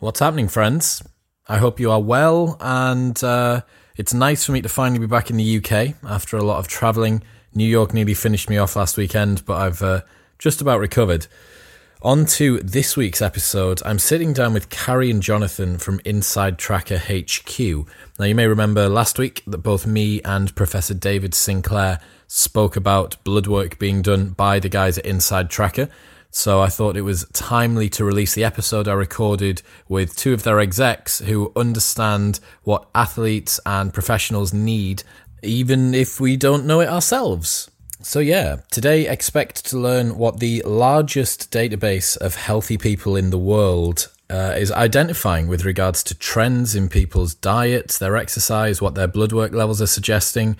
What's happening, friends? I hope you are well, and uh, it's nice for me to finally be back in the UK after a lot of travelling. New York nearly finished me off last weekend, but I've uh, just about recovered. On to this week's episode, I'm sitting down with Carrie and Jonathan from Inside Tracker HQ. Now, you may remember last week that both me and Professor David Sinclair spoke about blood work being done by the guys at Inside Tracker. So I thought it was timely to release the episode I recorded with two of their execs who understand what athletes and professionals need, even if we don't know it ourselves. So, yeah, today expect to learn what the largest database of healthy people in the world uh, is identifying with regards to trends in people's diets, their exercise, what their blood work levels are suggesting,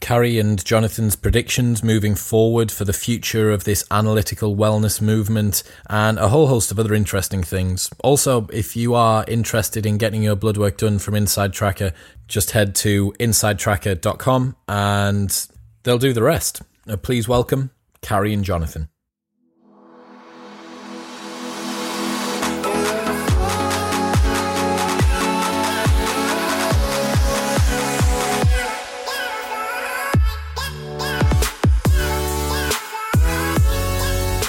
Carrie and Jonathan's predictions moving forward for the future of this analytical wellness movement, and a whole host of other interesting things. Also, if you are interested in getting your blood work done from Inside Tracker, just head to insidetracker.com and they'll do the rest. Please welcome Carrie and Jonathan.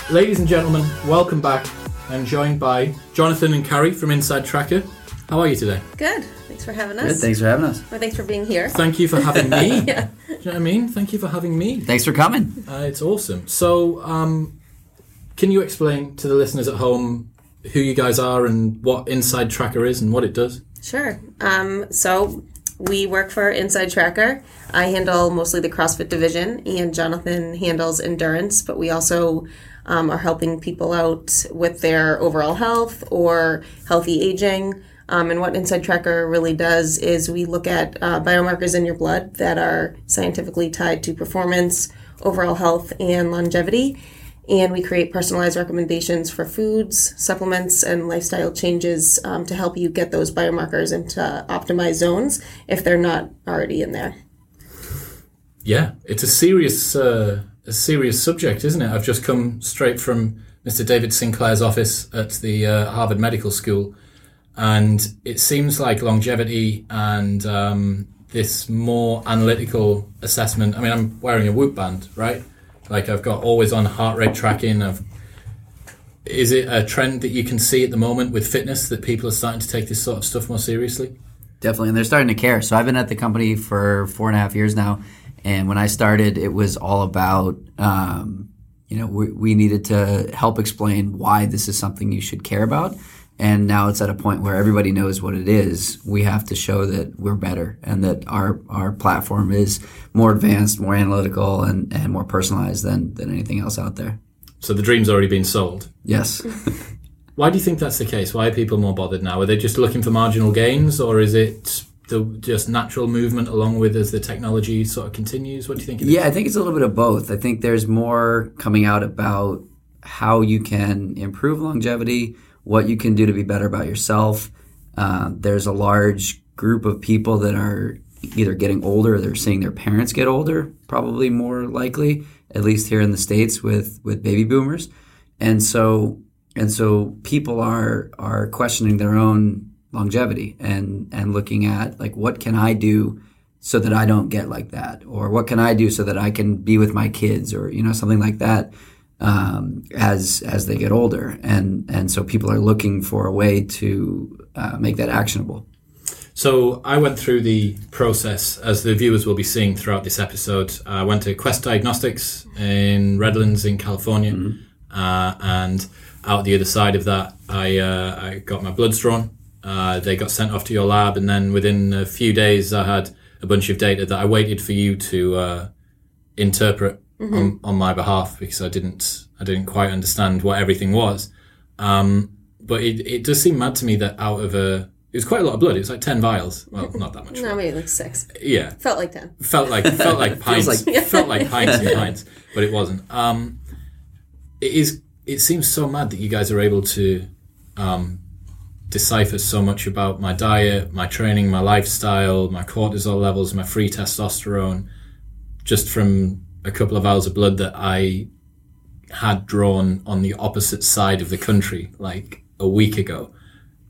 Ladies and gentlemen, welcome back. I'm joined by Jonathan and Carrie from Inside Tracker. How are you today? Good. Thanks for having us. Good. Thanks for having us. Well, thanks for being here. Thank you for having me. Yeah. Do you know what I mean? Thank you for having me. Thanks for coming. Uh, it's awesome. So, um, can you explain to the listeners at home who you guys are and what Inside Tracker is and what it does? Sure. Um, so we work for Inside Tracker. I handle mostly the CrossFit division, and Jonathan handles endurance. But we also um, are helping people out with their overall health or healthy aging. Um, and what Inside Tracker really does is we look at uh, biomarkers in your blood that are scientifically tied to performance, overall health, and longevity. And we create personalized recommendations for foods, supplements, and lifestyle changes um, to help you get those biomarkers into optimized zones if they're not already in there. Yeah, it's a serious, uh, a serious subject, isn't it? I've just come straight from Mr. David Sinclair's office at the uh, Harvard Medical School, and it seems like longevity and um, this more analytical assessment. I mean, I'm wearing a Whoop band, right? Like I've got always on heart rate tracking. I've, is it a trend that you can see at the moment with fitness that people are starting to take this sort of stuff more seriously? Definitely, and they're starting to care. So I've been at the company for four and a half years now, and when I started, it was all about um, you know we, we needed to help explain why this is something you should care about. And now it's at a point where everybody knows what it is. We have to show that we're better and that our, our platform is more advanced, more analytical, and, and more personalized than, than anything else out there. So the dream's already been sold. Yes. Why do you think that's the case? Why are people more bothered now? Are they just looking for marginal gains, or is it the just natural movement along with as the technology sort of continues? What do you think? it is? Yeah, I think it's a little bit of both. I think there's more coming out about how you can improve longevity, what you can do to be better about yourself. Uh, there's a large group of people that are either getting older or they're seeing their parents get older, probably more likely, at least here in the states with with baby boomers, and so and so people are are questioning their own longevity and and looking at like what can I do so that I don't get like that, or what can I do so that I can be with my kids, or you know something like that um, as as they get older, and and so people are looking for a way to uh, make that actionable. So I went through the process, as the viewers will be seeing throughout this episode. I went to Quest Diagnostics in Redlands in California, uh, and out the other side of that, I uh, I got my bloods drawn. Uh, they got sent off to your lab, and then within a few days, I had a bunch of data that I waited for you to uh, interpret on, on my behalf because I didn't I didn't quite understand what everything was. Um, but it, it does seem mad to me that out of a it was quite a lot of blood. It was like ten vials. Well, not that much. No, maybe like six. Yeah, Felt like 10. felt like felt like pints, like- felt like pints and pints, but it wasn't. Um, it is. It seems so mad that you guys are able to um, decipher so much about my diet, my training, my lifestyle, my cortisol levels, my free testosterone, just from a couple of hours of blood that I had drawn on the opposite side of the country like a week ago.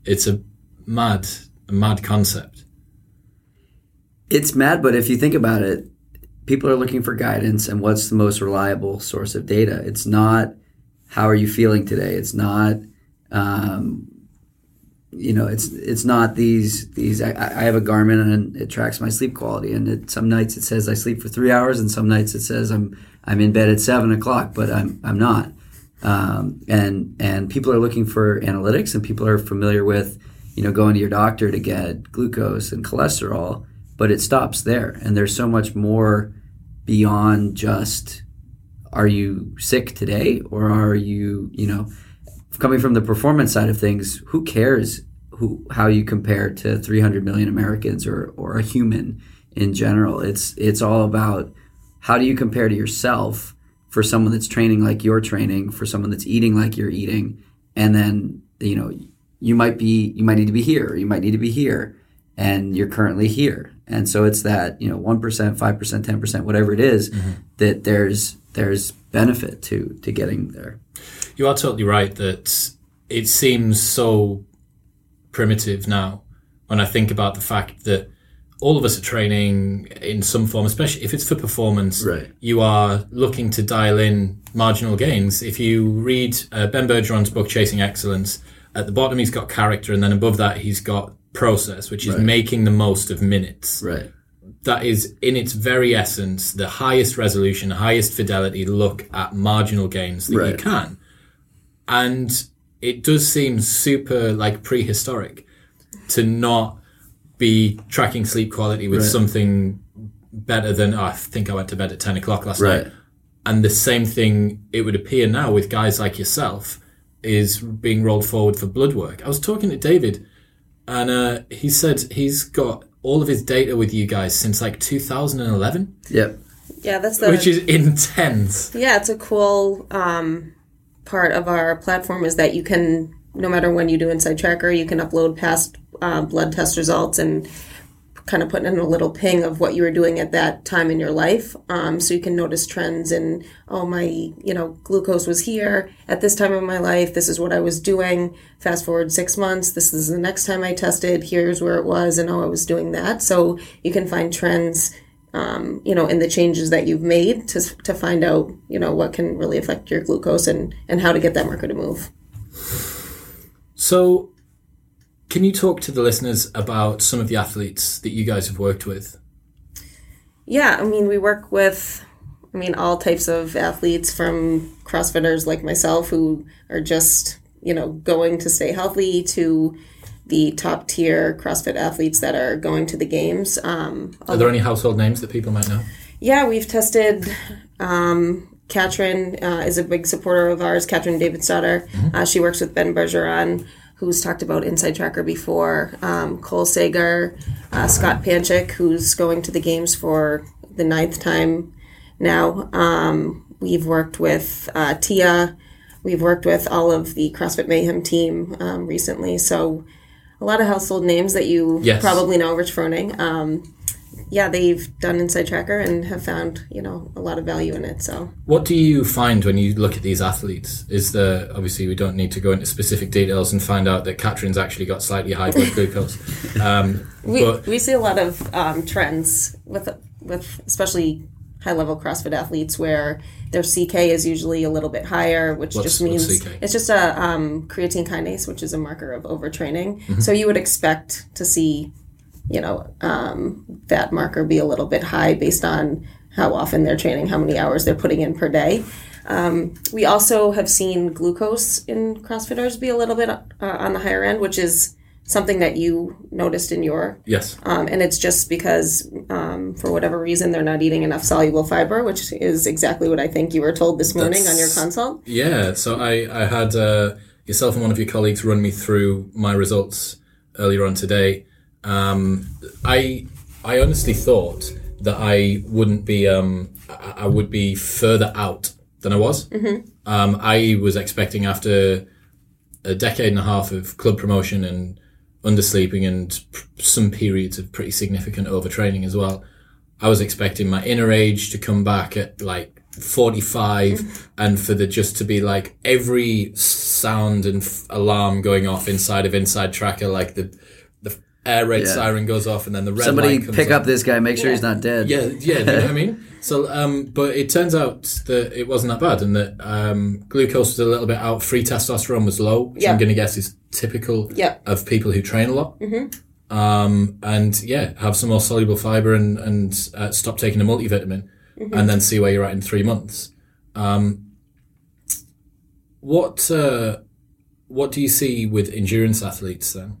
it's a mad, a mad concept. It's mad, but if you think about it, people are looking for guidance and what's the most reliable source of data. It's not how are you feeling today. It's not, um, you know, it's it's not these these. I, I have a Garmin and it tracks my sleep quality, and it, some nights it says I sleep for three hours, and some nights it says I'm I'm in bed at seven o'clock, but I'm I'm not. Um, and and people are looking for analytics, and people are familiar with you know going to your doctor to get glucose and cholesterol, but it stops there, and there's so much more beyond just are you sick today or are you you know coming from the performance side of things who cares who how you compare to 300 million Americans or or a human in general it's it's all about how do you compare to yourself for someone that's training like you're training for someone that's eating like you're eating and then you know you might be you might need to be here you might need to be here and you're currently here and so it's that, you know, 1%, 5%, 10%, whatever it is, mm-hmm. that there's there's benefit to to getting there. You are totally right that it seems so primitive now when I think about the fact that all of us are training in some form, especially if it's for performance. Right. You are looking to dial in marginal gains. If you read uh, Ben Bergeron's book, Chasing Excellence, at the bottom he's got character, and then above that he's got process, which is right. making the most of minutes. Right. That is, in its very essence, the highest resolution, highest fidelity look at marginal gains that right. you can. And it does seem super like prehistoric to not be tracking sleep quality with right. something better than oh, I think I went to bed at 10 o'clock last right. night. And the same thing it would appear now with guys like yourself is being rolled forward for blood work. I was talking to David and uh, he said he's got all of his data with you guys since like 2011. Yep. Yeah, that's the which is intense. Yeah, it's a cool um, part of our platform is that you can, no matter when you do Inside Tracker, you can upload past uh, blood test results and kind of putting in a little ping of what you were doing at that time in your life. Um, so you can notice trends and, oh, my, you know, glucose was here at this time of my life. This is what I was doing. Fast forward six months. This is the next time I tested. Here's where it was. And oh, I was doing that. So you can find trends. Um, you know, in the changes that you've made to, to find out, you know, what can really affect your glucose and, and how to get that marker to move. So can you talk to the listeners about some of the athletes that you guys have worked with? Yeah, I mean, we work with, I mean, all types of athletes from CrossFitters like myself who are just, you know, going to stay healthy to the top tier CrossFit athletes that are going to the games. Um, are there any household names that people might know? Yeah, we've tested. Um, Katrin uh, is a big supporter of ours, Katrin Davidsdottir. Mm-hmm. Uh, she works with Ben Bergeron who's talked about Inside Tracker before, um, Cole Sager, uh, Scott Panchik, who's going to the games for the ninth time now. Um, we've worked with uh, Tia. We've worked with all of the CrossFit Mayhem team um, recently. So a lot of household names that you yes. probably know, Rich Froning. Um, yeah, they've done Inside Tracker and have found you know a lot of value in it. So, what do you find when you look at these athletes? Is there obviously we don't need to go into specific details and find out that Katrin's actually got slightly high blood glucose. Um, we we see a lot of um, trends with with especially high level CrossFit athletes where their CK is usually a little bit higher, which just means it's just a um, creatine kinase, which is a marker of overtraining. Mm-hmm. So you would expect to see you know, um, that marker be a little bit high based on how often they're training, how many hours they're putting in per day. Um, we also have seen glucose in CrossFitters be a little bit uh, on the higher end, which is something that you noticed in your yes um, and it's just because um, for whatever reason they're not eating enough soluble fiber which is exactly what i think you were told this morning That's, on your consult yeah so i i had uh, yourself and one of your colleagues run me through my results earlier on today um, I I honestly thought that I wouldn't be um, I, would be further out than I was. Mm-hmm. Um, I was expecting after a decade and a half of club promotion and undersleeping and p- some periods of pretty significant overtraining as well. I was expecting my inner age to come back at like 45 and for the just to be like every sound and f- alarm going off inside of inside tracker like the the air raid Yeah. siren goes off and then the red Somebody pick on. up this guy, make sure he's not dead. Yeah, yeah, you know what I mean? So, um, but it turns out that it wasn't that bad and that um, glucose was a little bit out, free testosterone was low, which Yeah. I'm going to guess is typical Yeah. of people who train a lot. Mm-hmm. Um, and yeah, have some more soluble fiber and, and uh, stop taking a multivitamin and then see where you're at in three months. Um, what, uh, what do you see with endurance athletes then?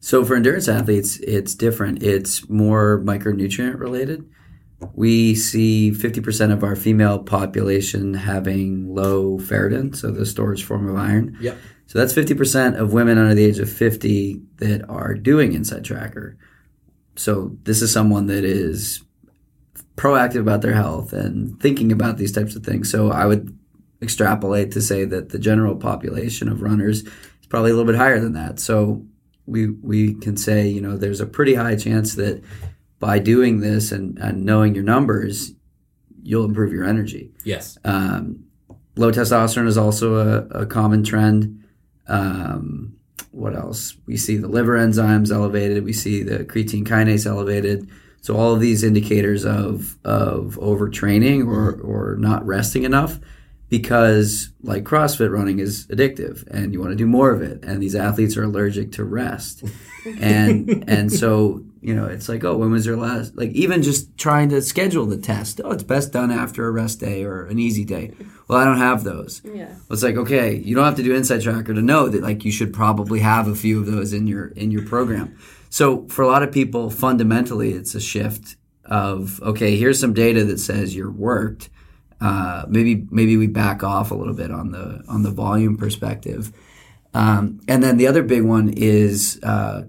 So for endurance athletes, it's different. It's more micronutrient related. We see 50% of our female population having low ferritin, so the storage form of iron. Yep. So that's 50% of women under the age of 50 that are doing Inside Tracker. So this is someone that is proactive about their health and thinking about these types of things. So I would extrapolate to say that the general population of runners is probably a little bit higher than that. So we we can say, you know, there's a pretty high chance that by doing this and, and knowing your numbers, you'll improve your energy. Yes. Um, low testosterone is also a, a common trend. Um, what else? We see the liver enzymes elevated. We see the creatine kinase elevated. So all of these indicators of of overtraining or or not resting enough, because like CrossFit running is addictive, and you want to do more of it. And these athletes are allergic to rest, and and so you know it's like oh when was your last like even just trying to schedule the test oh it's best done after a rest day or an easy day. Well i don't have those. Yeah. it's like okay you don't have to do inside tracker to know that like you should probably have a few of those in your in your program. So for a lot of people fundamentally it's a shift of okay here's some data that says you're worked. Uh, maybe maybe we back off a little bit on the on the volume perspective. Um, and then the other big one is uh,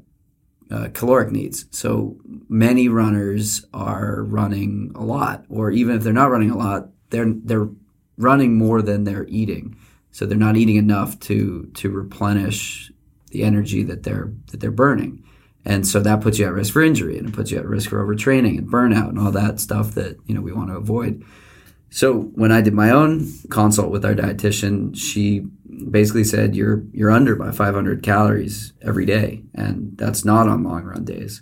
uh, caloric needs. So many runners are running a lot, or even if they're not running a lot, they're they're running more than they're eating. So they're not eating enough to to replenish the energy that they're that they're burning. And so that puts you at risk for injury and it puts you at risk for overtraining and burnout and all that stuff that you know we want to avoid. So when I did my own consult with our dietitian, she basically said you're you're under by 500 calories every day, and that's not on long run days.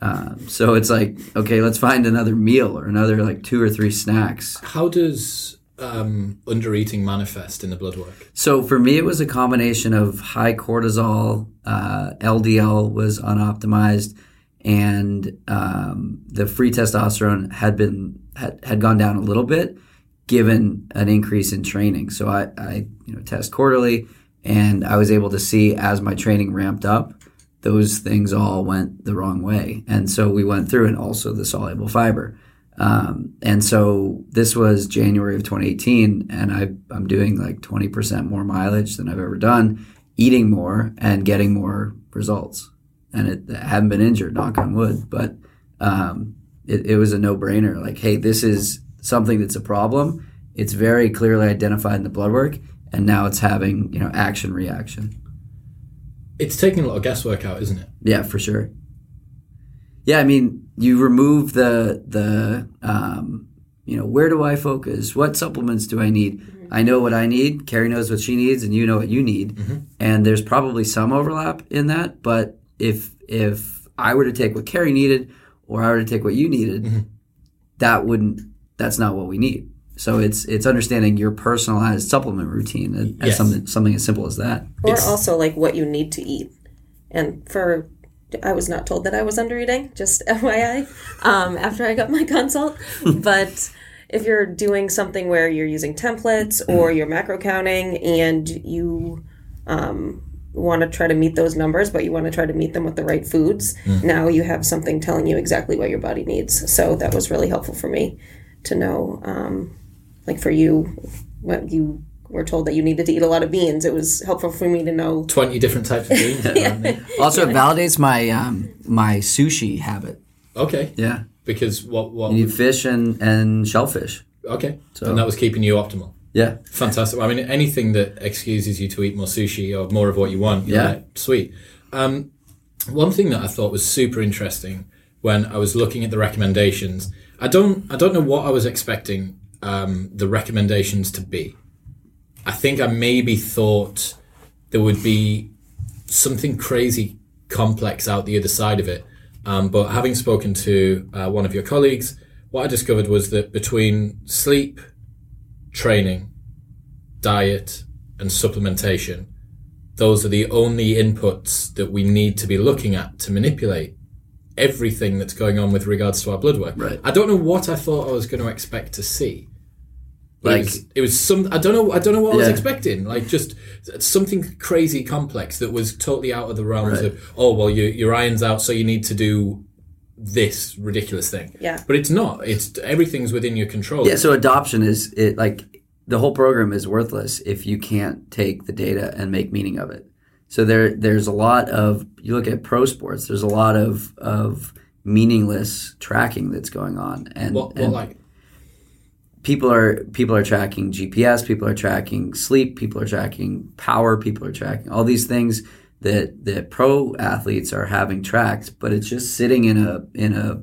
Um, so it's like okay, let's find another meal or another like two or three snacks. How does um, undereating manifest in the blood work? So for me, it was a combination of high cortisol, uh, LDL was unoptimized, and um, the free testosterone had been had, had gone down a little bit, given an increase in training. So I, I you know test quarterly, and I was able to see as my training ramped up, those things all went the wrong way, and so we went through, and also the soluble fiber. Um, and so this was January of 2018, and I, I'm doing like 20% more mileage than I've ever done, eating more and getting more results. And it, I haven't been injured, knock on wood, but um, it, it was a no brainer. Like, hey, this is something that's a problem. It's very clearly identified in the blood work, and now it's having you know action reaction. It's taking a lot of guesswork out, isn't it? Yeah, for sure. Yeah, I mean, you remove the the um, you know where do I focus? What supplements do I need? Mm-hmm. I know what I need. Carrie knows what she needs, and you know what you need. Mm-hmm. And there's probably some overlap in that. But if if I were to take what Carrie needed, or I were to take what you needed, mm-hmm. that wouldn't. That's not what we need. So it's it's understanding your personalized supplement routine as Yes. something something as simple as that. Or It's- also like what you need to eat. And for I was not told that I was under eating, just FYI, um, after I got my consult. but if you're doing something where you're using templates or you're macro counting and you um, want to try to meet those numbers, but you want to try to meet them with the right foods, now you have something telling you exactly what your body needs. So that was really helpful for me to know. Um, like for you, what you were told that you needed to eat a lot of beans. It was helpful for me to know. 20 different types of beans. apparently. Also, it validates my um, my sushi habit. Okay. Yeah. Because what, what, You need fish and, and shellfish. okay. and that was keeping you optimal. Yeah. Fantastic. I mean, anything that excuses you to eat more sushi or more of what you want, you're Yeah. like, sweet. Um, one thing that I thought was super interesting when I was looking at the recommendations, I don't, I don't know what I was expecting um, the recommendations to be. I think I maybe thought there would be something crazy complex out the other side of it. Um, but having spoken to uh, one of your colleagues, what I discovered was that between sleep, training, diet, and supplementation, those are the only inputs that we need to be looking at to manipulate everything that's going on with regards to our blood work. Right. I don't know what I thought I was going to expect to see. It Like- was, it was some. I don't know. I don't know what I was expecting. Like just something crazy complex that was totally out of the realms Right. of. Oh well, your your iron's out, so you need to do this ridiculous thing. Yeah. But it's not. It's everything's within your control. Yeah, so adoption is it like the whole program is worthless if you can't take the data and make meaning of it. So there there's a lot of you look at pro sports, there's a lot of of meaningless tracking that's going on. And, What, what and like? people are people are tracking GPS, people are tracking sleep, people are tracking power, people are tracking all these things that that pro athletes are having tracked, but it's just sitting in a in a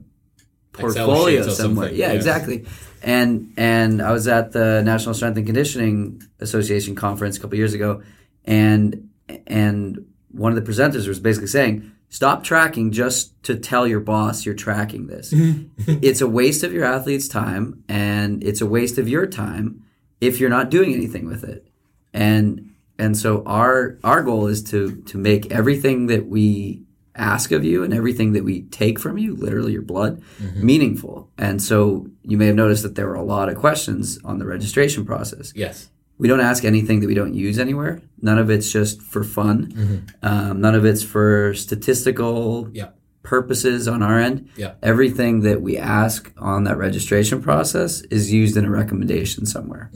portfolio somewhere. Yeah, yeah. exactly. And and I was at the National Strength and Conditioning Association conference a couple years ago, and and one of the presenters was basically saying, "Stop tracking just to tell your boss you're tracking this. it's a waste of your athlete's time, and it's a waste of your time if you're not doing anything with it." And and so our our goal is to to make everything that we ask of you and everything that we take from you, literally your blood, mm-hmm. meaningful. And so you may have noticed that there were a lot of questions on the registration process. Yes. We don't ask anything that we don't use anywhere. None of it's just for fun. Um, none of it's for statistical Yeah. purposes on our end. Yeah. Everything that we ask on that registration process is used in a recommendation somewhere.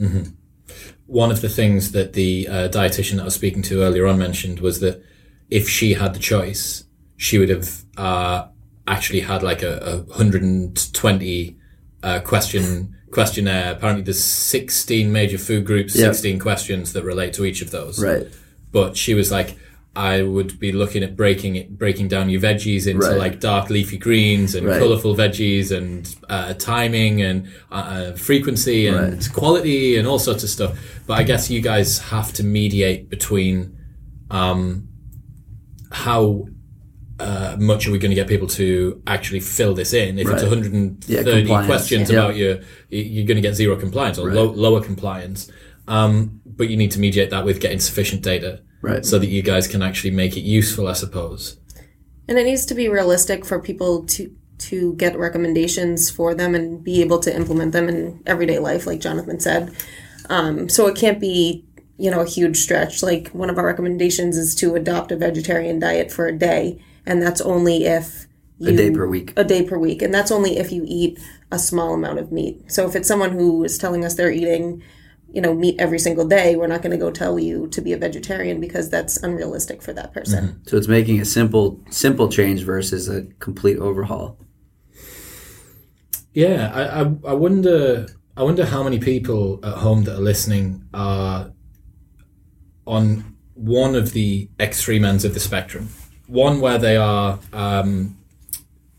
one of the things that the uh, dietitian that I was speaking to earlier on mentioned was that if she had the choice, she would have uh, actually had like a, a 120 uh, question questionnaire. Apparently, there's 16 major food groups, Yeah. 16 questions that relate to each of those. Right. But she was like, I would be looking at breaking it, breaking down your veggies into Right. like dark leafy greens and Right. colorful veggies and uh, timing and uh, uh, frequency and Right. quality and all sorts of stuff. But I guess you guys have to mediate between um, how uh, much are we going to get people to actually fill this in? If it's Right. 130 Yeah, questions Yeah. about your, you're going to get zero compliance or Right. low, lower compliance. Um, but you need to mediate that with getting sufficient data Right. so that you guys can actually make it useful, I suppose. And it needs to be realistic for people to to get recommendations for them and be able to implement them in everyday life, like Jonathan said. Um, so it can't be, you know, a huge stretch. Like one of our recommendations is to adopt a vegetarian diet for a day, and that's only if you, A day per week. A day per week, and that's only if you eat a small amount of meat. So if it's someone who is telling us they're eating, you know, meat every single day, we're not going to go tell you to be a vegetarian because that's unrealistic for that person. Mm-hmm. So it's making a simple simple change versus a complete overhaul. Yeah, I, I, I wonder. I wonder how many people at home that are listening are on one of the extreme ends of the spectrum. One where they are um,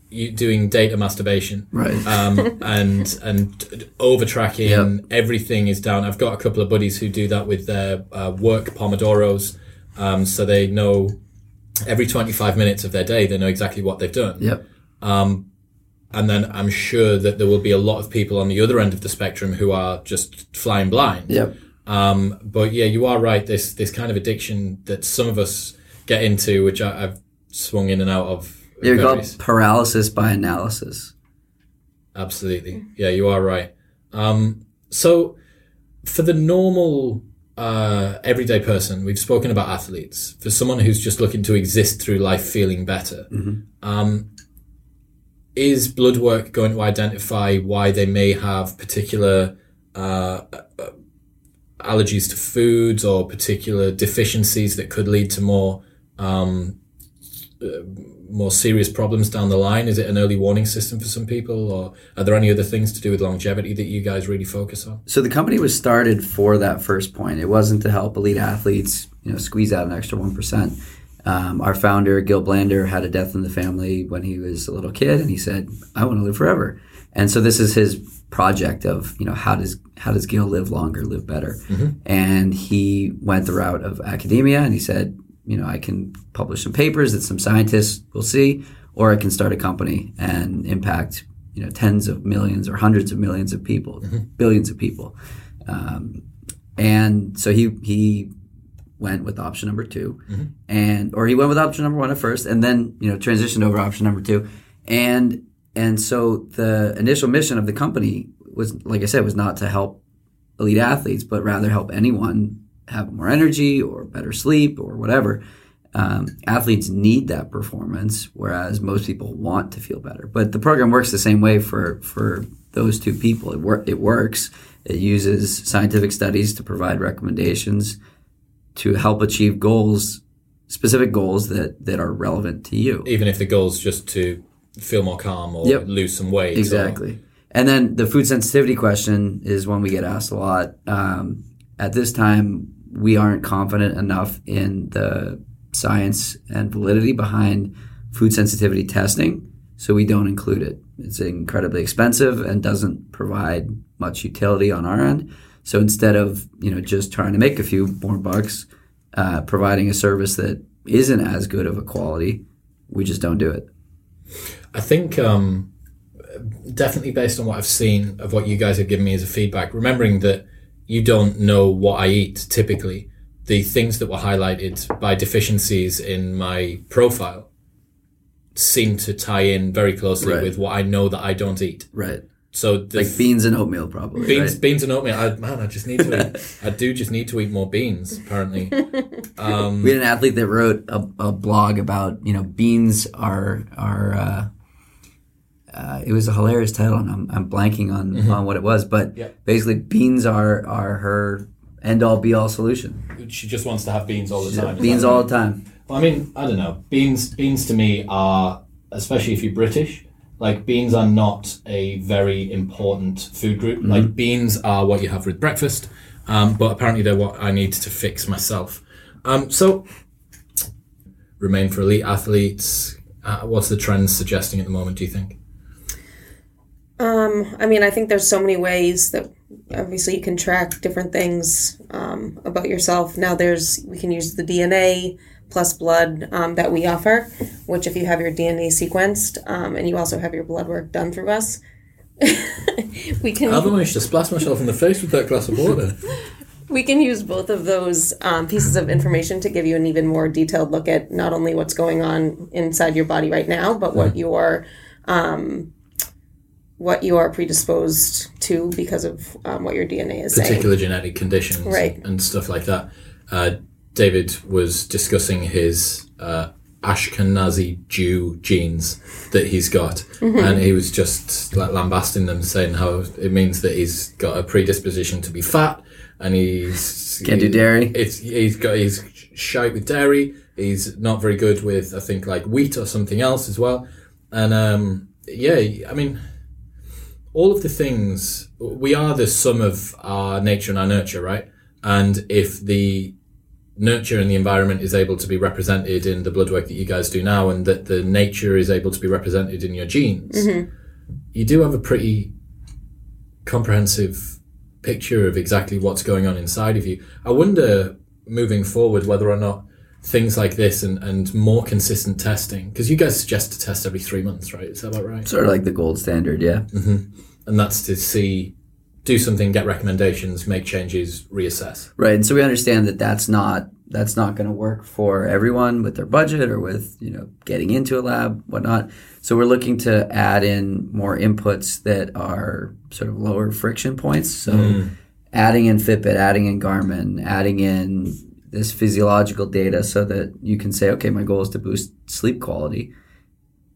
you doing data masturbation, Right. um, and and over tracking. Yep. Everything is down. I've got a couple of buddies who do that with their uh, work pomodoros, um, so they know every twenty five minutes of their day they know exactly what they've done. Yep. And then I'm sure that there will be a lot of people on the other end of the spectrum who are just flying blind. Yep. Um, but yeah, you are right. This this kind of addiction that some of us get into, which I, I've swung in and out of. You've various- paralysis by analysis. Absolutely. Yeah, you are right. Um, so, for the normal, uh, everyday person, we've spoken about athletes. For someone who's just looking to exist through life feeling better, um, is blood work going to identify why they may have particular uh, uh, allergies to foods or particular deficiencies that could lead to more um, more serious problems down the line? Is it an early warning system for some people, or are there any other things to do with longevity that you guys really focus on? So the company was started for that first point. It wasn't to help elite athletes, you know, squeeze out an extra one percent. Um, our founder Gil Blander had a death in the family when he was a little kid, and he said, "I want to live forever." And so this is his project of you know how does how does Gil live longer, live better, and he went the route of academia, and he said you know I can publish some papers that some scientists will see, or I can start a company and impact you know tens of millions or hundreds of millions of people, billions of people. Um, and so he he went with option number 2 and or he went with option number one at first, and then you know transitioned over option number two, and and so the initial mission of the company was, like I said, was not to help elite athletes, but rather help anyone have more energy or better sleep or whatever. Um, athletes need that performance, whereas most people want to feel better. But the program works the same way for for those two people. It, wor- it works. It uses scientific studies to provide recommendations to help achieve goals, specific goals that that are relevant to you. Even if the goal's just to feel more calm or Yep. lose some weight. or- Exactly. And then the food sensitivity question is one we get asked a lot. Um, at this time, we aren't confident enough in the science and validity behind food sensitivity testing, so we don't include it. It's incredibly expensive and doesn't provide much utility on our end. So instead of you know just trying to make a few more bucks, uh, providing a service that isn't as good of a quality, we just don't do it. I think um, definitely based on what I've seen of what you guys have given me as a feedback, remembering that you don't know what I eat typically, the things that were highlighted by deficiencies in my profile seem to tie in very closely Right. with what I know that I don't eat. Right. So the Like beans and oatmeal, probably. beans, right? beans and oatmeal. I, man, I just need to eat. I do just need to eat more beans. Apparently, um, We had an athlete that wrote a, a blog about you know beans are are. Uh, uh, it was a hilarious title, and I'm, I'm blanking on, on what it was, but Mm-hmm. Yeah. basically, beans are are her end all be all solution. she just wants to have beans all the time. Beans all the time. Well, I mean, I don't know. Beans, beans to me are, especially if you're British, like beans are not a very important food group. Like beans are what you have with breakfast, um, but apparently they're what I need to fix myself. Um, so, remain for elite athletes. Uh, what's the trend suggesting at the moment? Do you think? Um, I mean, I think there's so many ways that obviously you can track different things um, about yourself. Now, there's we can use the DNA plus blood um, that we offer, which if you have your DNA sequenced um, and you also have your blood work done through us, we can I've managed to splash myself in the face with that glass of water. we can use both of those um, pieces of information to give you an even more detailed look at not only what's going on inside your body right now, but what your um, what you are predisposed to because of um, what your DNA is saying. particular genetic conditions Right. and stuff like that. Uh, David was discussing his uh, Ashkenazi Jew genes that he's got, Mm-hmm. and he was just like lambasting them, saying how it means that he's got a predisposition to be fat, and he's Can't do dairy. It's he's got he's shy with dairy. He's not very good with I think like wheat or something else as well, and um, yeah, I mean all of the things we are the sum of our nature and our nurture, right? And if the nurture and the environment is able to be represented in the blood work that you guys do now, and that the nature is able to be represented in your genes, mm-hmm. you do have a pretty comprehensive picture of exactly what's going on inside of you. I wonder moving forward whether or not things like this and, and more consistent testing, because you guys suggest to test every three months, right? Is that about right? Sort of like the gold standard, yeah. Mm-hmm. and that's to see do something get recommendations make changes reassess Right, and so we understand that that's not that's not going to work for everyone with their budget or with you know getting into a lab, whatnot. So we're looking to add in more inputs that are sort of lower friction points. So mm. adding in Fitbit, adding in Garmin, adding in this physiological data, so that you can say, okay, my goal is to boost sleep quality.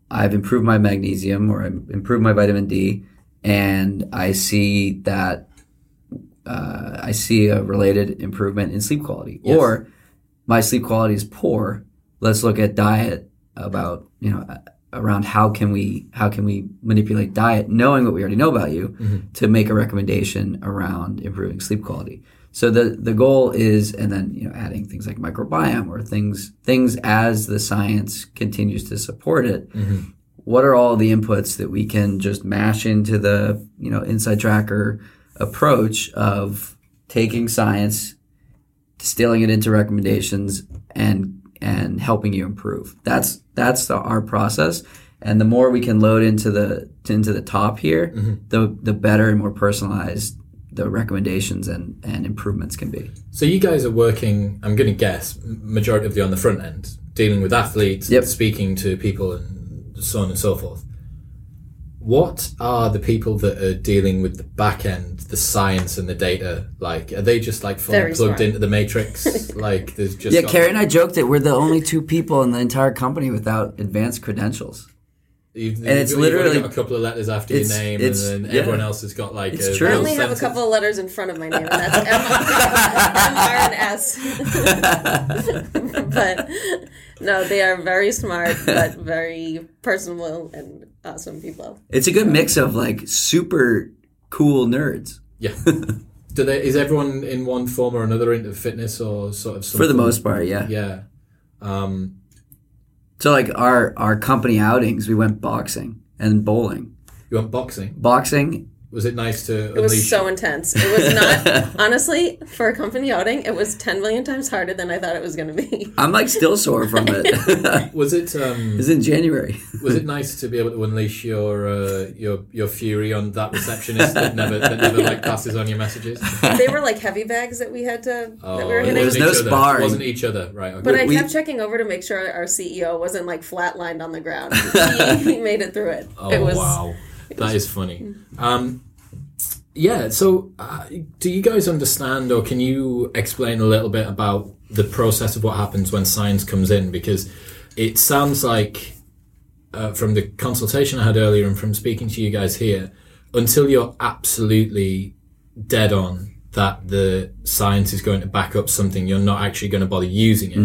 I've improved my magnesium or I've improved my vitamin D, and I see that uh, I see a related improvement in sleep quality. Yes. Or my sleep quality is poor. Let's look at diet about you know around how can we how can we manipulate diet, knowing what we already know about you, to make a recommendation around improving sleep quality. So the the goal is, and then you know adding things like microbiome or things things as the science continues to support it. Mm-hmm. what are all the inputs that we can just mash into the you know inside tracker approach of taking science distilling it into recommendations and and helping you improve? That's that's the, our process. And the more we can load into the into the top here mm-hmm. the the better and more personalized the recommendations and and improvements can be So you guys are working. I'm going to guess majority of you on the front end, dealing with athletes, Yep. speaking to people, and so on and so forth. What are the people that are dealing with the back end, the science and the data? Like, are they just like fully Very plugged smart. into the matrix? like, there's just yeah got- carrie and i joked that we're the only two people in the entire company without advanced credentials You've, and it's you've literally- got a couple of letters after your name, and then yeah. everyone else has got like. It's a true. I only have a couple of letters in front of my name, and that's M, M R, and S. but no, they are very smart, but very personable and awesome people. it's a good mix of like super cool nerds Yeah. Do they? Is everyone in one form or another into fitness or sort of? for the most part yeah Yeah. Um, So like our our company outings, we went boxing and bowling. you went boxing. Boxing, Was it nice to It was unleash? so intense. It was not, honestly, for a company outing, it was 10 million times harder than I thought it was going to be. I'm like still sore from it. it was it? Um, was in January. was it nice to be able to unleash your uh, your your fury on that receptionist that never that never like passes on your messages? They were like heavy bags that we had to, that we were hitting. There was no each sparring. It wasn't each other, right? Okay. But I We- kept checking over to make sure our CEO wasn't like flatlined on the ground. He, he made it through it. Oh it was wow, that is funny. Um, yeah. So, uh, do you guys understand, or can you explain a little bit about the process of what happens when science comes in? Because it sounds like, uh, from the consultation I had earlier and from speaking to you guys here, until you're absolutely dead on that the science is going to back up something, you're not actually going to bother using it.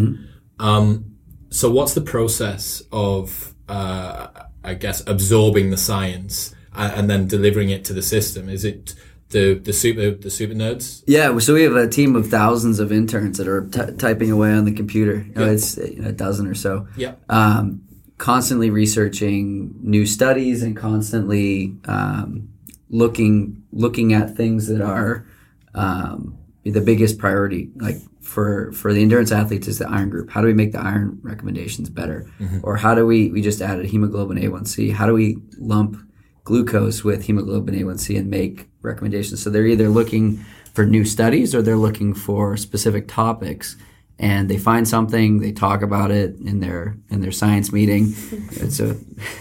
Um, so, what's the process of, uh, I guess, absorbing the science and, and then delivering it to the system? Is it the the super the super nerds? Yeah, so we have a team of thousands of interns that are t- typing away on the computer. You know, Yeah. It's you know, a dozen or so. Yeah. um, constantly researching new studies and constantly um, looking looking at things that are um, the biggest priority. Like for for the endurance athletes is the iron group. How do we make the iron recommendations better? Or how do we we just added hemoglobin A1C? How do we lump glucose with hemoglobin A1C and make recommendations? So they're either looking for new studies or they're looking for specific topics and they find something, they talk about it in their in their science meeting. It's a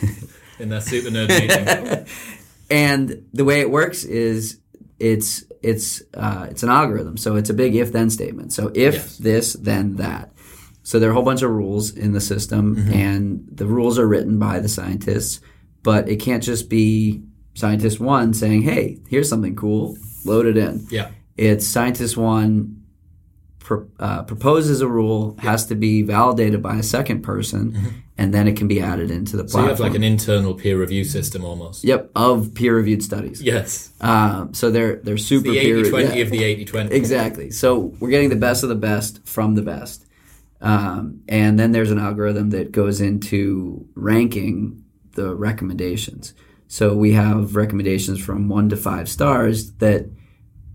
In their super nerd meeting. and the way it works is it's it's uh, it's an algorithm. So it's a big if then statement. So if Yes. this, then that. So there are a whole bunch of rules in the system, and the rules are written by the scientists. But it can't just be scientist one saying, "Hey, here's something cool, load it in." Yeah. It's scientist one pro- uh, proposes a rule, has to be validated by a second person, and then it can be added into the Mm-hmm. So you have like an internal peer review system almost. Yep, of peer-reviewed studies. Yes. Um, so they're they're super The peer 80 20 yeah, of the 80 20. exactly. So we're getting the best of the best from the best, um, and then there's an algorithm that goes into ranking the recommendations. So we have recommendations from one to five stars that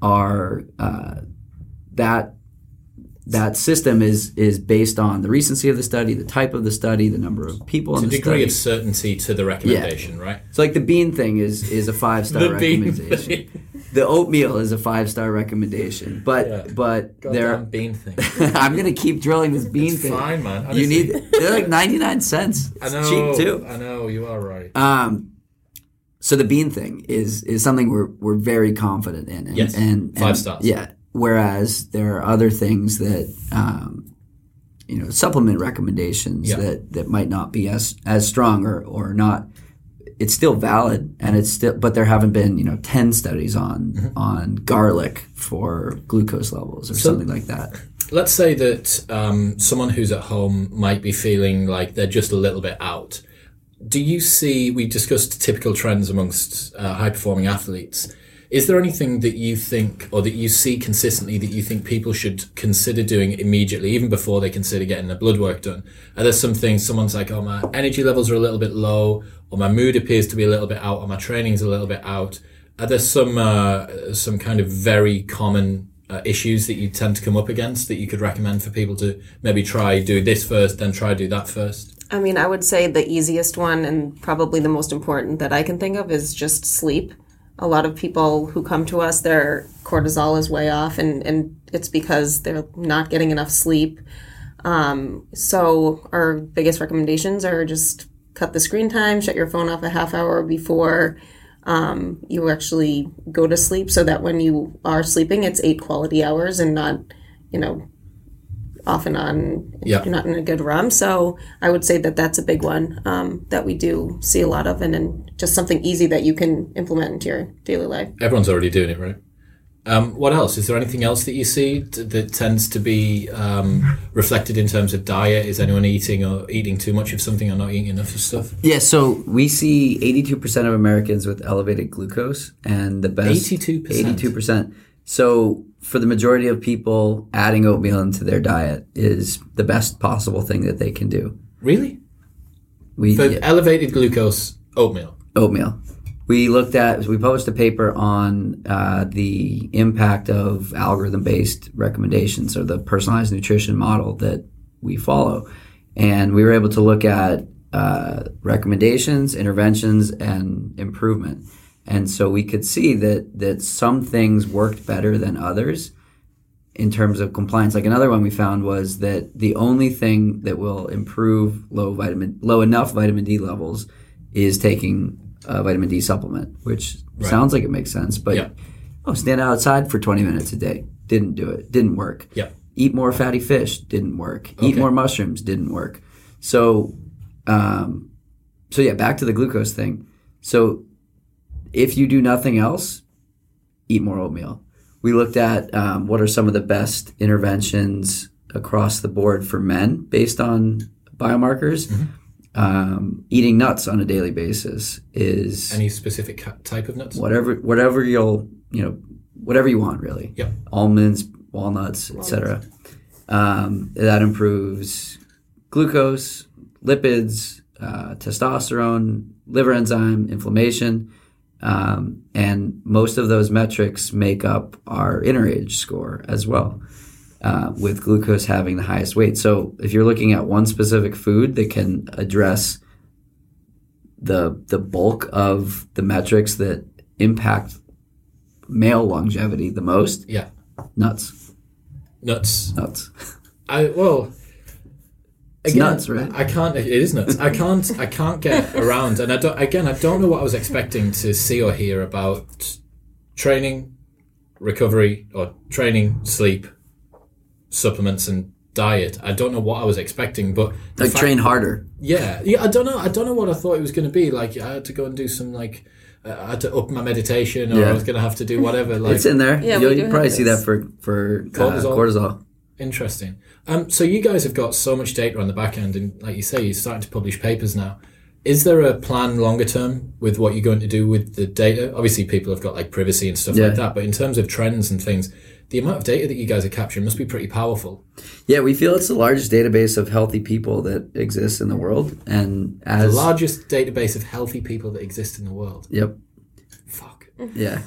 are uh, that that system is is based on the recency of the study, the type of the study, the number of people in A the degree study. of certainty to the recommendation, right? So like the bean thing is is a five star recommendation. The oatmeal is a five star recommendation. But Yeah. but there bean thing. I'm gonna keep drilling this bean It's thing. fine, man. You need they're like ninety nine cents. I know. cheap too. I know. You are right. Um so the bean thing is is something we're we're very confident in. And, Yes. and, Five stars. Yeah. Whereas there are other things that um, you know supplement recommendations Yeah. that that might not be as as strong or or not it's still valid and it's still but there haven't been you know 10 studies on Mm-hmm. on garlic for glucose levels or something like that Let's say that um, someone who's at home might be feeling like they're just a little bit out. Do you see? We discussed typical trends amongst uh, high performing athletes. Is there anything that you think or that you see consistently that you think people should consider doing immediately, even before they consider getting their blood work done? Are there some things someone's like, oh, my energy levels are a little bit low, or my mood appears to be a little bit out, or my training's a little bit out? Are there some uh, some kind of very common uh, issues that you tend to come up against that you could recommend for people to maybe try do this first, then try do that first? I mean, I would say the easiest one and probably the most important that I can think of is just sleep. A lot of people who come to us, their cortisol is way off, and, and it's because they're not getting enough sleep. Um, so, our biggest recommendations are just cut the screen time, shut your phone off a half hour before um, you actually go to sleep so that when you are sleeping, it's eight quality hours and not, you know, off and on Yeah. you're not in a good REM. So I would say that that's a big one um, that we do see a lot of, and then just something easy that you can implement into your daily life. Everyone's already doing it, right? Um, what else? Is there anything else that you see t- that tends to be um, reflected in terms of diet? Is anyone eating or eating too much of something or not eating enough of stuff? Yeah, so we see 82% of Americans with elevated glucose, and the best 82%? 82%. So for the majority of people, adding oatmeal into their diet is the best possible thing that they can do. Really? We For yeah, elevated glucose oatmeal. oatmeal. We looked at, we published a paper on uh, the impact of algorithm based recommendations or the personalized nutrition model that we follow. And we were able to look at uh, recommendations, interventions, and improvement. And so we could see that, that some things worked better than others in terms of compliance. Like another one we found was that the only thing that will improve low vitamin, low enough vitamin D levels is taking a vitamin D supplement, which sounds like it makes sense. But Yeah. oh, stand outside for 20 minutes a day. Didn't do it. Didn't work. Yeah. Eat more fatty fish. Didn't work. Eat more mushrooms. Didn't work. So, um, so yeah, back to the glucose thing. So, if you do nothing else, eat more oatmeal. We looked at um, what are some of the best interventions across the board for men based on biomarkers. Um, eating nuts on a daily basis is Any specific type of nuts? whatever whatever you'll you know whatever you want really. Yep. Almonds, walnuts, etc. Um, that improves glucose, lipids, uh, testosterone, liver enzyme, inflammation, um, and most of those metrics make up our inner age score as well. Uh, with glucose having the highest weight. So if you're looking at one specific food that can address the the bulk of the metrics that impact male longevity the most, Yeah. nuts, Nuts. nuts. I well. It's nuts, right? I can't. It is nuts. I can't. I can't get around, and I don't. Again, I don't know what I was expecting to see or hear about training, recovery, or training, sleep, supplements, and diet. I don't know what I was expecting, but the Like fact- train harder. Yeah, yeah. I don't know. I don't know what I thought it was going to be. Like I had to go and do some like. Uh, I had to up my meditation, or Yeah. I was going to have to do whatever. Like it's in there. Yeah, You'll, we do you probably see that for for cortisol. Cortisol. Uh, cortisol. Interesting. Um, so you guys have got so much data on the back end, and like you say, you're starting to publish papers now. Is there a plan longer term with what you're going to do with the data? Obviously, people have got like privacy and stuff Yeah. like that, but in terms of trends and things, the amount of data that you guys are capturing must be pretty powerful. Yeah, we feel it's the largest database of healthy people that exists in the world, and as The largest database of healthy people that exist in the world. yep, Fuck. yeah.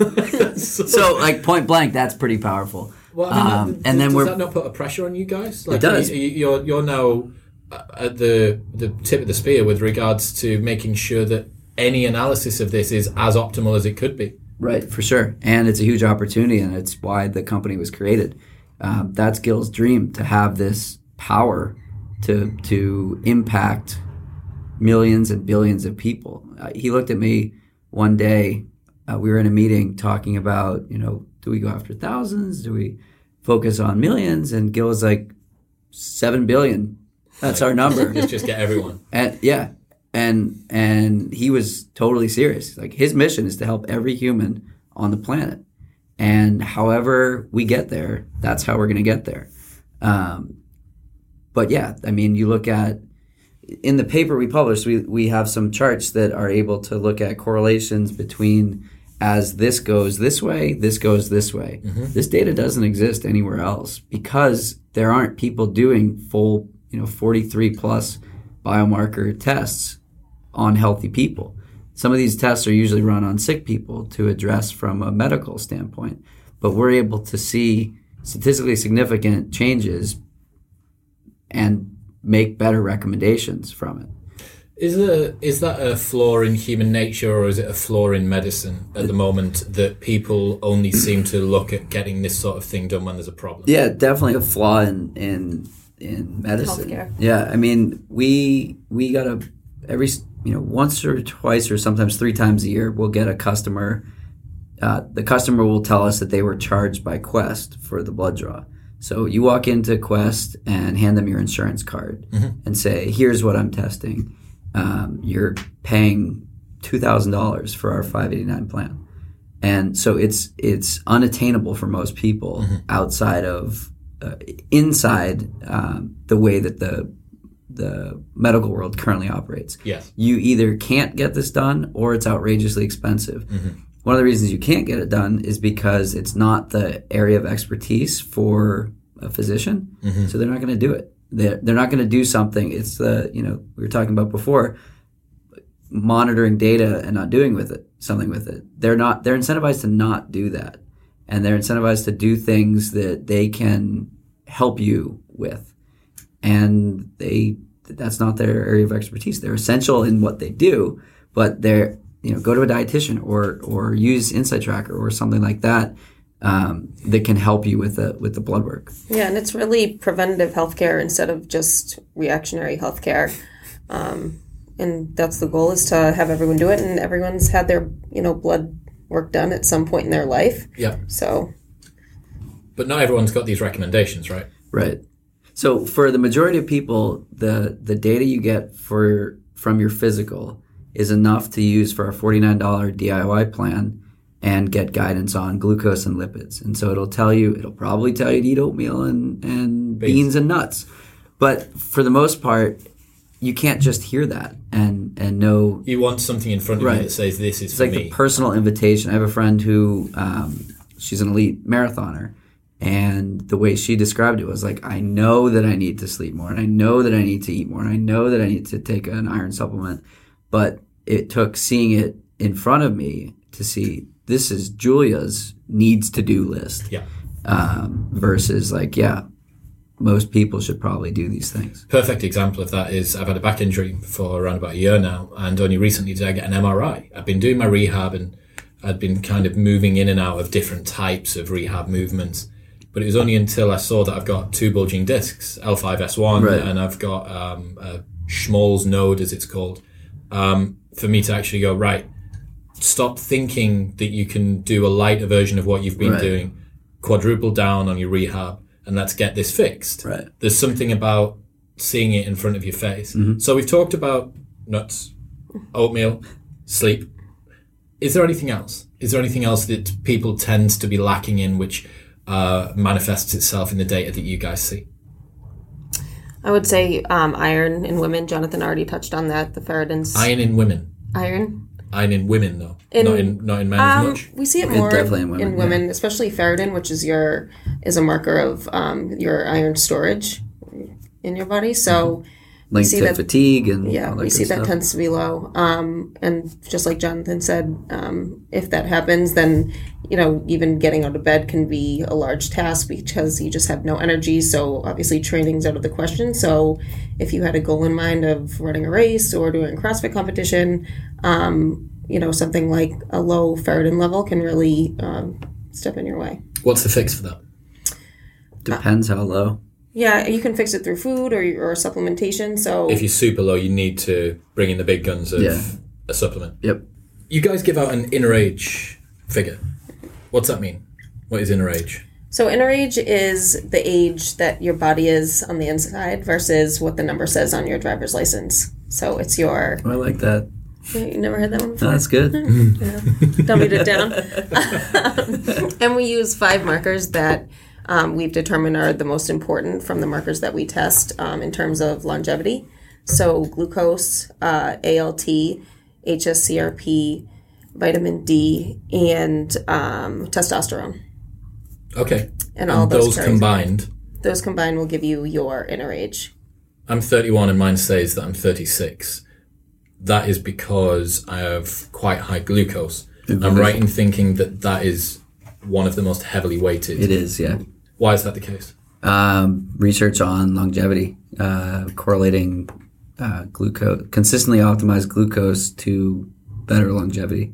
so, so like point blank, that's pretty powerful. well, I mean, um, that- and then does we're- that not put a pressure on you guys? Like, does. You, you're you're now uh, at the the tip of the spear with regards to making sure that any analysis of this is as optimal as it could be. Right, for sure. And it's a huge opportunity, and it's why the company was created. Um, that's Gil's dream to have this power to to impact millions and billions of people. Uh, he looked at me one day. Uh, we were in a meeting talking about, you know, do we go after thousands? Do we focus on millions? And Gil was like, seven billion. That's our number. Just just get everyone. And yeah, and and he was totally serious. Like his mission is to help every human on the planet, and however we get there, that's how we're going to get there. Um, but yeah, I mean, you look at in the paper we published, we we have some charts that are able to look at correlations between as this goes this way, this goes this way. This data doesn't exist anywhere else because there aren't people doing full, you know, 43 plus biomarker tests on healthy people. Some of these tests are usually run on sick people to address from a medical standpoint, but we're able to see statistically significant changes and make better recommendations from it. Is a is that a flaw in human nature or is it a flaw in medicine at the moment that people only seem to look at getting this sort of thing done when there's a problem? Yeah, definitely a flaw in in in medicine. Healthcare. Yeah, I mean, we we got a every you know once or twice or sometimes three times a year we'll get a customer. Uh, the customer will tell us that they were charged by Quest for the blood draw. So you walk into Quest and hand them your insurance card and say, "Here's what I'm testing. Um, you're paying two thousand dollars for our 589 plan." and so it's it's unattainable for most people outside of uh, inside um, the way that the the medical world currently operates. Yes. You either can't get this done or it's outrageously expensive. Mm-hmm. One of the reasons you can't get it done is because it's not the area of expertise for a physician, mm-hmm. so they're not going to do it. They're, they're not going to do something. It's the you know we were talking about before monitoring data and not doing with it something with it. They're not they're incentivized to not do that. And they're incentivized to do things that they can help you with. And they that's not their area of expertise. They're essential in what they do, but they're you know go to a dietitian or or use InsideTracker or something like that um, that can help you with the with the blood work. Yeah, and it's really preventative healthcare instead of just reactionary healthcare. Um, and that's the goal is to have everyone do it, and everyone's had their you know blood work done at some point in their life. Yeah. So But not everyone's got these recommendations, right? Right. So for the majority of people, the the data you get for from your physical is enough to use for nine dollar DIY plan and get guidance on glucose and lipids. And so it'll tell you, it'll probably tell you to eat oatmeal and and Beans. beans and nuts. But for the most part, you can't just hear that and and know You want something in front of Right. you that says this is it's like me. the personal invitation. I have a friend who um, she's an elite marathoner, and the way she described it was like, I know that I need to sleep more, and I know that I need to eat more, and I know that I need to take an iron supplement, but it took seeing it in front of me to see this is Julia's needs to do list yeah. um, versus like, yeah, most people should probably do these things. Perfect example of that is I've had a back injury for around about a year now, and only recently did I get an MRI. I've been doing my rehab and I'd been kind of moving in and out of different types of rehab movements. But it was only until I saw that I've got two bulging discs, L5S1, Right. and I've got um, a Schmorl's node, as it's called, um, for me to actually go, right, stop thinking that you can do a lighter version of what you've been Right. doing, quadruple down on your rehab, and let's get this fixed Right. there's something about seeing it in front of your face. Mm-hmm. So we've talked about nuts, oatmeal, sleep. Is there anything else? Is there anything else that people tend to be lacking in, which uh, manifests itself in the data that you guys see? I would say um, iron in women. Jonathan already touched on that. The ferritins. Iron in women, iron. iron in women, though, In- not in not in men as Um, much. we see it more definitely in in women, women, especially ferritin, which is your is a marker of um, your iron storage in your body. So Linked see to that- fatigue and yeah, we see that tends to be low. Um, and just like Jonathan said, um, if that happens, then you know even getting out of bed can be a large task because you just have no energy. So obviously training's out of the question. So if you had a goal in mind of running a race or doing a CrossFit competition, um, you know something like a low ferritin level can really um, step in your way. What's the fix for that? Depends how low. Yeah, you can fix it through food or, or supplementation. So If you're super low, you need to bring in the big guns of Yeah. a supplement. Yep. You guys give out an inner age figure. What's that mean? What is inner age? So inner age is the age that your body is on the inside versus what the number says on your driver's license. So it's your. Oh, I like that. You never heard that one No, before? that's good. Dummied it down. Um, and we use five markers that um, we've determined are the most important from the markers that we test um, in terms of longevity. So glucose, uh, ALT, HSCRP, vitamin D, and um, testosterone. Okay. And all And those those combined, Those combined will give you your inner age. I'm 31 and mine says that I'm 36. That is because I have quite high glucose. I'm right in thinking that that is one of the most heavily weighted. It is, yeah. Why is that the case? Um, research on longevity, uh, correlating uh, glucose, consistently optimized glucose to better longevity.